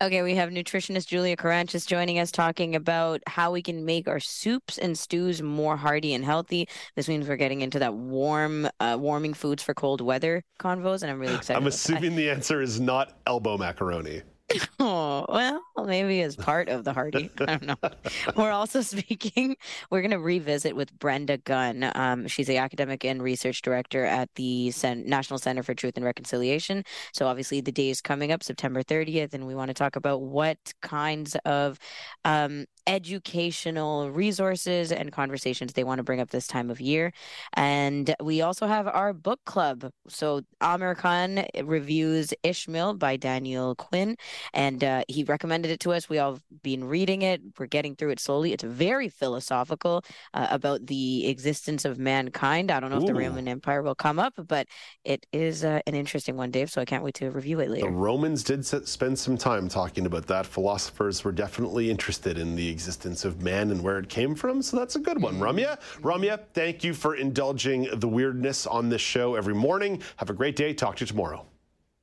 [SPEAKER 21] Okay, we have nutritionist Julia Caranchis joining us talking about how we can make our soups and stews more hearty and healthy. This means we're getting into that warm, uh, warming foods for cold weather convos, and I'm really excited.
[SPEAKER 1] I'm
[SPEAKER 21] about that.
[SPEAKER 1] assuming the answer is not elbow macaroni.
[SPEAKER 21] Oh, well, maybe as part of the hearty. I don't know. We're also speaking, we're going to revisit with Brenda Gunn. Um, she's the academic and research director at the Cen- National Center for Truth and Reconciliation. So, obviously, the day is coming up, September 30th, and we want to talk about what kinds of um, educational resources and conversations they want to bring up this time of year. And we also have our book club. So, Amir Khan reviews Ishmael by Daniel Quinn and uh, he recommended it to us. We all have been reading it. We're getting through it slowly. It's very philosophical uh, about the existence of mankind. I don't know if the Roman Empire will come up, but it is uh, an interesting one, Dave. So I can't wait to review it later. The.
[SPEAKER 1] Romans did spend some time talking about that. Philosophers were definitely interested in the existence of man and where it came from, so that's a good one. Mm-hmm. Ramya, Ramya, thank you for indulging the weirdness on this show every morning. Have a great day. Talk to you tomorrow.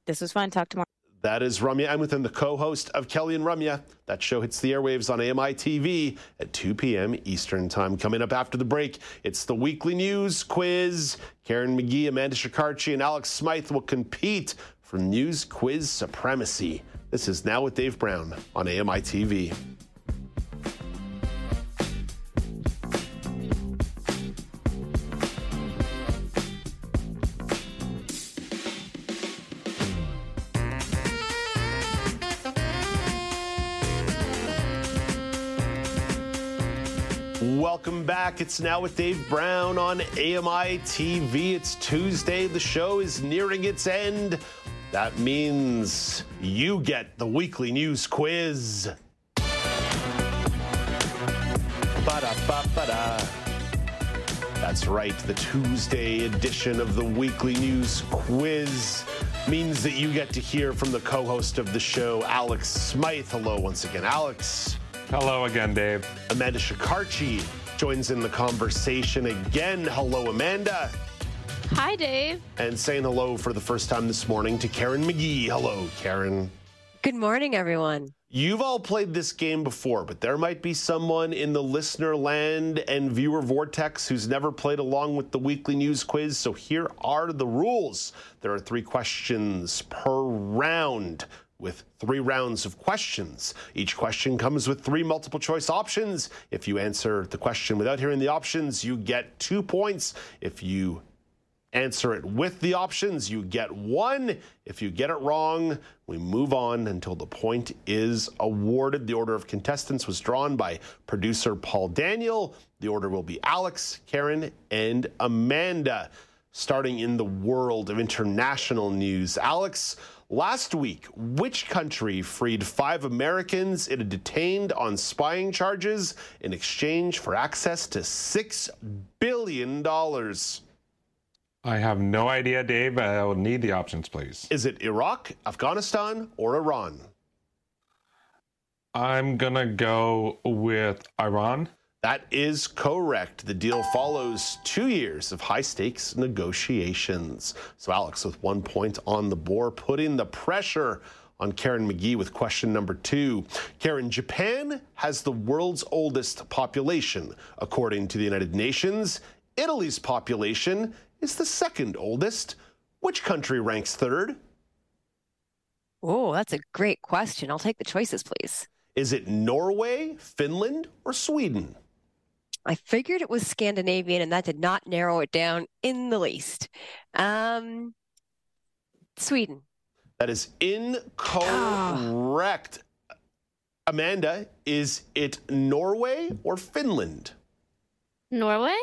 [SPEAKER 21] This was fun. Talk tomorrow.
[SPEAKER 1] That is Ramya Amuthan, the co-host of Kelly and Ramya. That show hits the airwaves on AMI TV at 2 p.m. Eastern Time. Coming up after the break, it's the weekly news quiz. Karen Magee, Amanda Shekarchi, and Alex Smyth will compete for news quiz supremacy. This is Now with Dave Brown on AMI TV. Welcome back. It's now with Dave Brown on AMI TV. It's Tuesday. The show is nearing its end. That means you get the weekly news quiz. Ba-da-ba-ba-da. That's right, the Tuesday edition of the weekly news quiz means that you get to hear from the co host of the show, Alex Smyth. Hello, once again, Alex.
[SPEAKER 9] Hello again, Dave.
[SPEAKER 1] Amanda Shekarchi joins in the conversation again. Hello, Amanda.
[SPEAKER 10] Hi, Dave.
[SPEAKER 1] And saying hello for the first time this morning to Karen Magee. Hello, Karen.
[SPEAKER 22] Good morning, everyone.
[SPEAKER 1] You've all played this game before, but there might be someone in the listener land and viewer vortex who's never played along with the weekly news quiz. So here are the rules there are three questions per round with three rounds of questions. Each question comes with three multiple choice options. If you answer the question without hearing the options, you get two points. If you answer it with the options, you get one. If you get it wrong, we move on until the point is awarded. The order of contestants was drawn by producer Paul Daniel. The order will be Alex, Karen, and Amanda. Starting in the world of international news, Alex, Last week, which country freed five Americans it had detained on spying charges in exchange for access to $6 billion?
[SPEAKER 9] I have no idea, Dave. I'll need the options, please.
[SPEAKER 1] Is it Iraq, Afghanistan, or Iran?
[SPEAKER 9] I'm going to go with Iran.
[SPEAKER 1] That is correct. The deal follows two years of high stakes negotiations. So, Alex, with one point on the board, putting the pressure on Karen Magee with question number two. Karen, Japan has the world's oldest population, according to the United Nations. Italy's population is the second oldest. Which country ranks third?
[SPEAKER 22] Oh, that's a great question. I'll take the choices, please.
[SPEAKER 1] Is it Norway, Finland, or Sweden?
[SPEAKER 22] I figured it was Scandinavian, and that did not narrow it down in the least. Um, Sweden.
[SPEAKER 1] That is incorrect. Amanda, is it Norway or Finland?
[SPEAKER 10] Norway?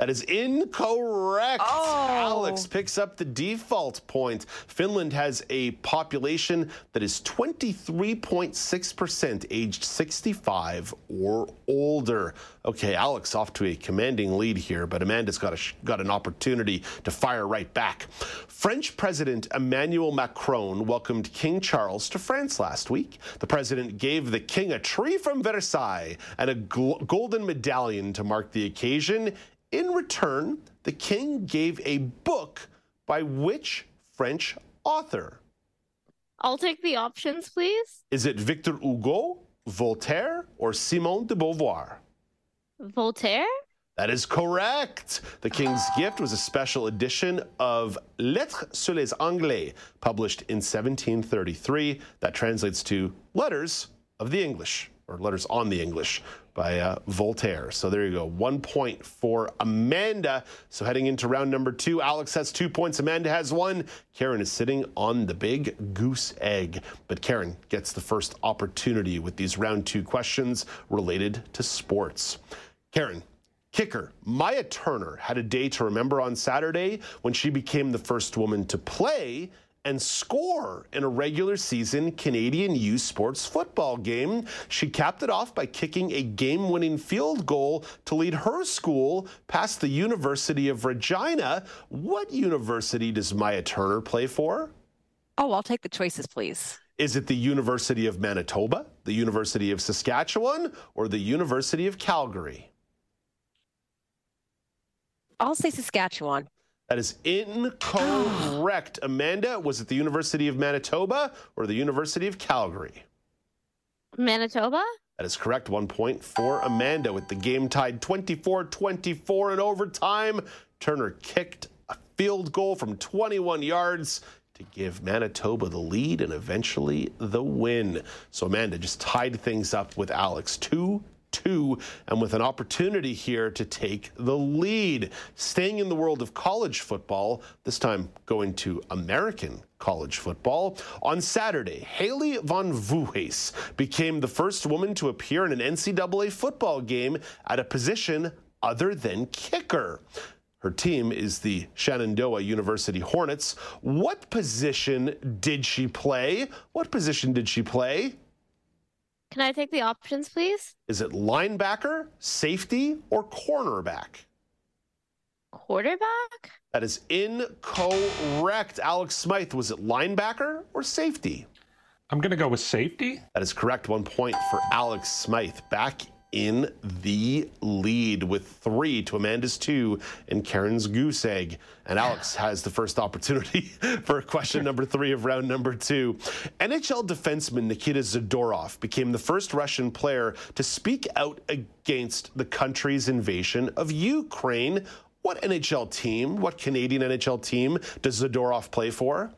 [SPEAKER 1] That is incorrect.
[SPEAKER 22] Oh.
[SPEAKER 1] Alex picks up the default point. Finland has a population that is 23.6% aged 65 or older. Okay, Alex off to a commanding lead here, but Amanda's got, a, got an opportunity to fire right back. French President Emmanuel Macron welcomed King Charles to France last week. The president gave the king a tree from Versailles and a gl- golden medallion to mark the occasion. In return, the king gave a book by which French author?
[SPEAKER 10] I'll take the options, please.
[SPEAKER 1] Is it Victor Hugo, Voltaire, or Simone de Beauvoir?
[SPEAKER 10] Voltaire?
[SPEAKER 1] That is correct. The King's Gift was a special edition of Lettres sur les Anglais, published in 1733. That translates to Letters of the English, or Letters on the English by uh, Voltaire. So there you go. One point for Amanda. So heading into round number two, Alex has two points. Amanda has one. Karen is sitting on the big goose egg. But Karen gets the first opportunity with these round two questions related to sports. Karen, Kicker, Maya Turner had a day to remember on Saturday when she became the first woman to play and score in a regular season Canadian U Sports football game. She capped it off by kicking a game winning field goal to lead her school past the University of Regina. What university does Maya Turner play for?
[SPEAKER 22] Oh, I'll take the choices, please.
[SPEAKER 1] Is it the University of Manitoba, the University of Saskatchewan, or the University of Calgary?
[SPEAKER 22] I'll say Saskatchewan.
[SPEAKER 1] That is incorrect. Amanda, was it the University of Manitoba or the University of Calgary?
[SPEAKER 10] Manitoba?
[SPEAKER 1] That is correct. One point for Amanda with the game tied 24 24 in overtime. Turner kicked a field goal from 21 yards to give Manitoba the lead and eventually the win. So Amanda just tied things up with Alex 2 two, and with an opportunity here to take the lead. Staying in the world of college football, this time going to American college football. On Saturday, Haley Van Voorhis became the first woman to appear in an NCAA football game at a position other than kicker. Her team is the Shenandoah University Hornets. What position did she play? What position did she play?
[SPEAKER 10] Can I take the options, please?
[SPEAKER 1] Is it linebacker, safety, or cornerback?
[SPEAKER 10] Quarterback?
[SPEAKER 1] That is incorrect. Alex Smyth, was it linebacker or safety?
[SPEAKER 9] I'm going to go with safety.
[SPEAKER 1] That is correct. One point for Alex Smyth. Back in the lead with three to Amanda's two and Karen's goose egg. And Alex has the first opportunity for question number three of round number two. NHL defenseman Nikita Zadorov became the first Russian player to speak out against the country's invasion of Ukraine. What NHL team, what Canadian NHL team does Zadorov play for?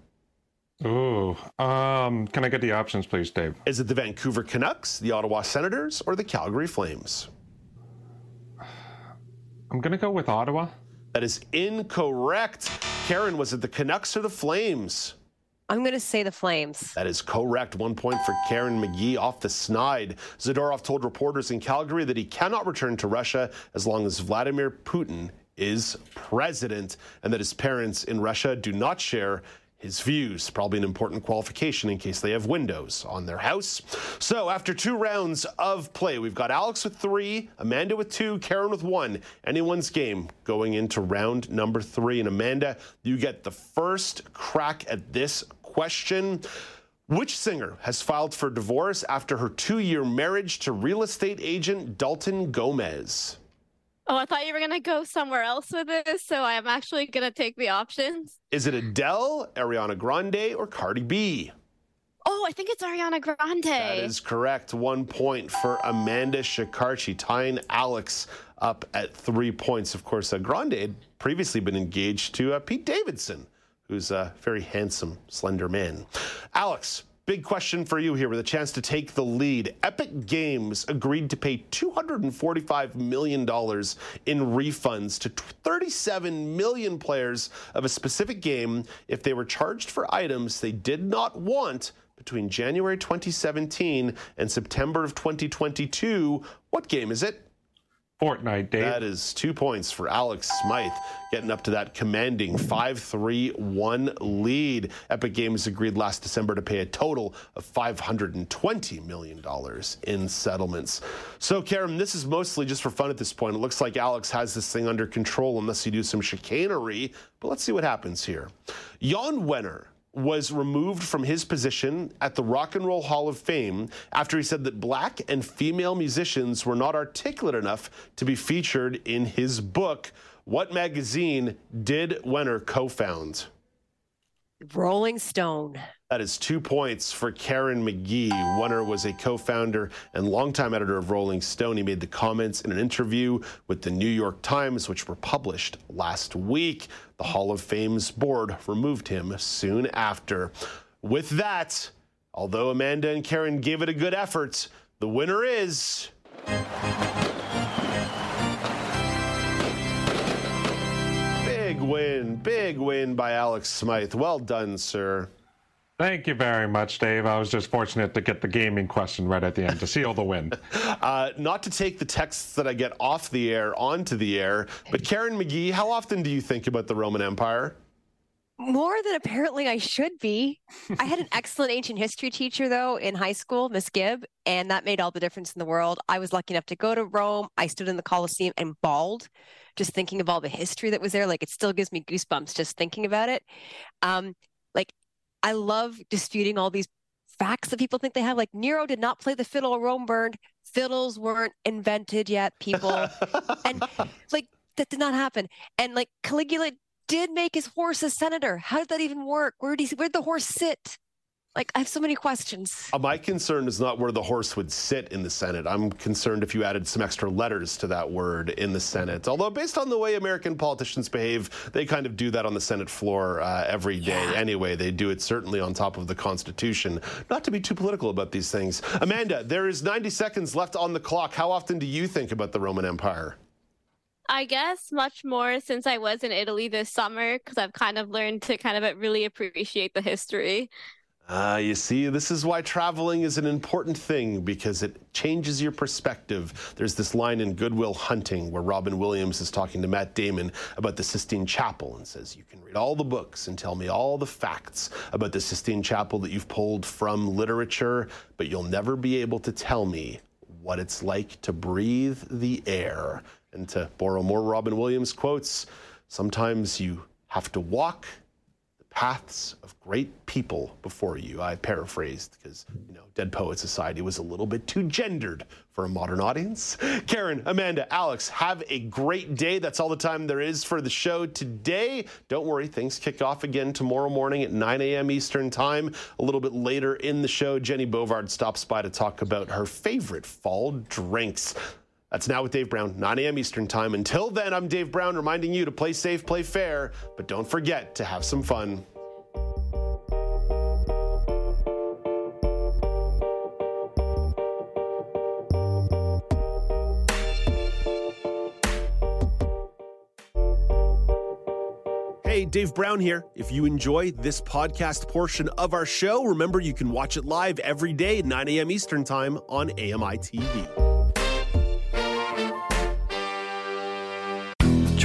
[SPEAKER 9] Ooh, um, can I get the options, please, Dave?
[SPEAKER 1] Is it the Vancouver Canucks, the Ottawa Senators, or the Calgary Flames?
[SPEAKER 9] I'm going to go with Ottawa.
[SPEAKER 1] That is incorrect. Karen, was it the Canucks or the Flames?
[SPEAKER 22] I'm going to say the Flames.
[SPEAKER 1] That is correct. One point for Karen Magee off the snide. Zadorov told reporters in Calgary that he cannot return to Russia as long as Vladimir Putin is president and that his parents in Russia do not share his views. Probably an important qualification in case they have windows on their house. So, after two rounds of play, we've got Alex with three, Amanda with two, Karen with one. Anyone's game going into round number three. And Amanda, you get the first crack at this question. Which singer has filed for divorce after her two year marriage to real estate agent Dalton Gomez?
[SPEAKER 10] Oh, I thought you were going to go somewhere else with this, so I'm actually going to take the options.
[SPEAKER 1] Is it Adele, Ariana Grande, or Cardi B?
[SPEAKER 10] Oh, I think it's Ariana Grande.
[SPEAKER 1] That is correct. One point for Amanda Shekarchi, tying Alex up at three points. Of course, uh, Grande had previously been engaged to uh, Pete Davidson, who's a very handsome, slender man. Alex, Big question for you here with a chance to take the lead. Epic Games agreed to pay $245 million in refunds to 37 million players of a specific game if they were charged for items they did not want between January 2017 and September of 2022. What game is it?
[SPEAKER 9] Fortnite, Dave.
[SPEAKER 1] That is two points for Alex Smyth, getting up to that commanding 5 3 1 lead. Epic Games agreed last December to pay a total of $520 million in settlements. So, Karen, this is mostly just for fun at this point. It looks like Alex has this thing under control unless you do some chicanery, but let's see what happens here. Jan Wenner was removed from his position at the Rock and Roll Hall of Fame after he said that black and female musicians were not articulate enough to be featured in his book. What magazine did Wenner co found?
[SPEAKER 22] Rolling Stone.
[SPEAKER 1] That is two points for Karen Magee. Wenner was a co founder and longtime editor of Rolling Stone. He made the comments in an interview with the New York Times, which were published last week. The Hall of Fame's board removed him soon after. With that, although Amanda and Karen gave it a good effort, the winner is. Big win, big win by Alex Smyth. Well done, sir.
[SPEAKER 9] Thank you very much, Dave. I was just fortunate to get the gaming question right at the end to seal the win.
[SPEAKER 1] uh, not to take the texts that I get off the air onto the air, but Karen Magee, how often do you think about the Roman Empire?
[SPEAKER 22] More than apparently I should be. I had an excellent ancient history teacher, though, in high school, Miss Gibb, and that made all the difference in the world. I was lucky enough to go to Rome. I stood in the Colosseum and bawled just thinking of all the history that was there. Like it still gives me goosebumps just thinking about it. Um, like I love disputing all these facts that people think they have. Like Nero did not play the fiddle, Rome burned. Fiddles weren't invented yet, people. and like that did not happen. And like Caligula did make his horse a senator. How did that even work? Where did he where'd the horse sit? Like, I have so many questions.
[SPEAKER 1] Uh, my concern is not where the horse would sit in the Senate. I'm concerned if you added some extra letters to that word in the Senate. Although, based on the way American politicians behave, they kind of do that on the Senate floor uh, every day yeah. anyway. They do it certainly on top of the Constitution. Not to be too political about these things. Amanda, there is 90 seconds left on the clock. How often do you think about the Roman Empire?
[SPEAKER 10] I guess much more since I was in Italy this summer because I've kind of learned to kind of really appreciate the history.
[SPEAKER 1] Uh, you see, this is why traveling is an important thing because it changes your perspective. There's this line in Good Will Hunting where Robin Williams is talking to Matt Damon about the Sistine Chapel and says, You can read all the books and tell me all the facts about the Sistine Chapel that you've pulled from literature, but you'll never be able to tell me what it's like to breathe the air. And to borrow more Robin Williams quotes, sometimes you have to walk paths of great people before you. I paraphrased because, you know, Dead Poet Society was a little bit too gendered for a modern audience. Karen, Amanda, Alex, have a great day. That's all the time there is for the show today. Don't worry, things kick off again tomorrow morning at 9 a.m. Eastern Time. A little bit later in the show, Jenny Bovard stops by to talk about her favorite fall drinks. That's now with Dave Brown, 9 a.m. Eastern Time. Until then, I'm Dave Brown reminding you to play safe, play fair, but don't forget to have some fun. Hey, Dave Brown here. If you enjoy this podcast portion of our show, remember you can watch it live every day at 9 a.m. Eastern Time on AMI TV.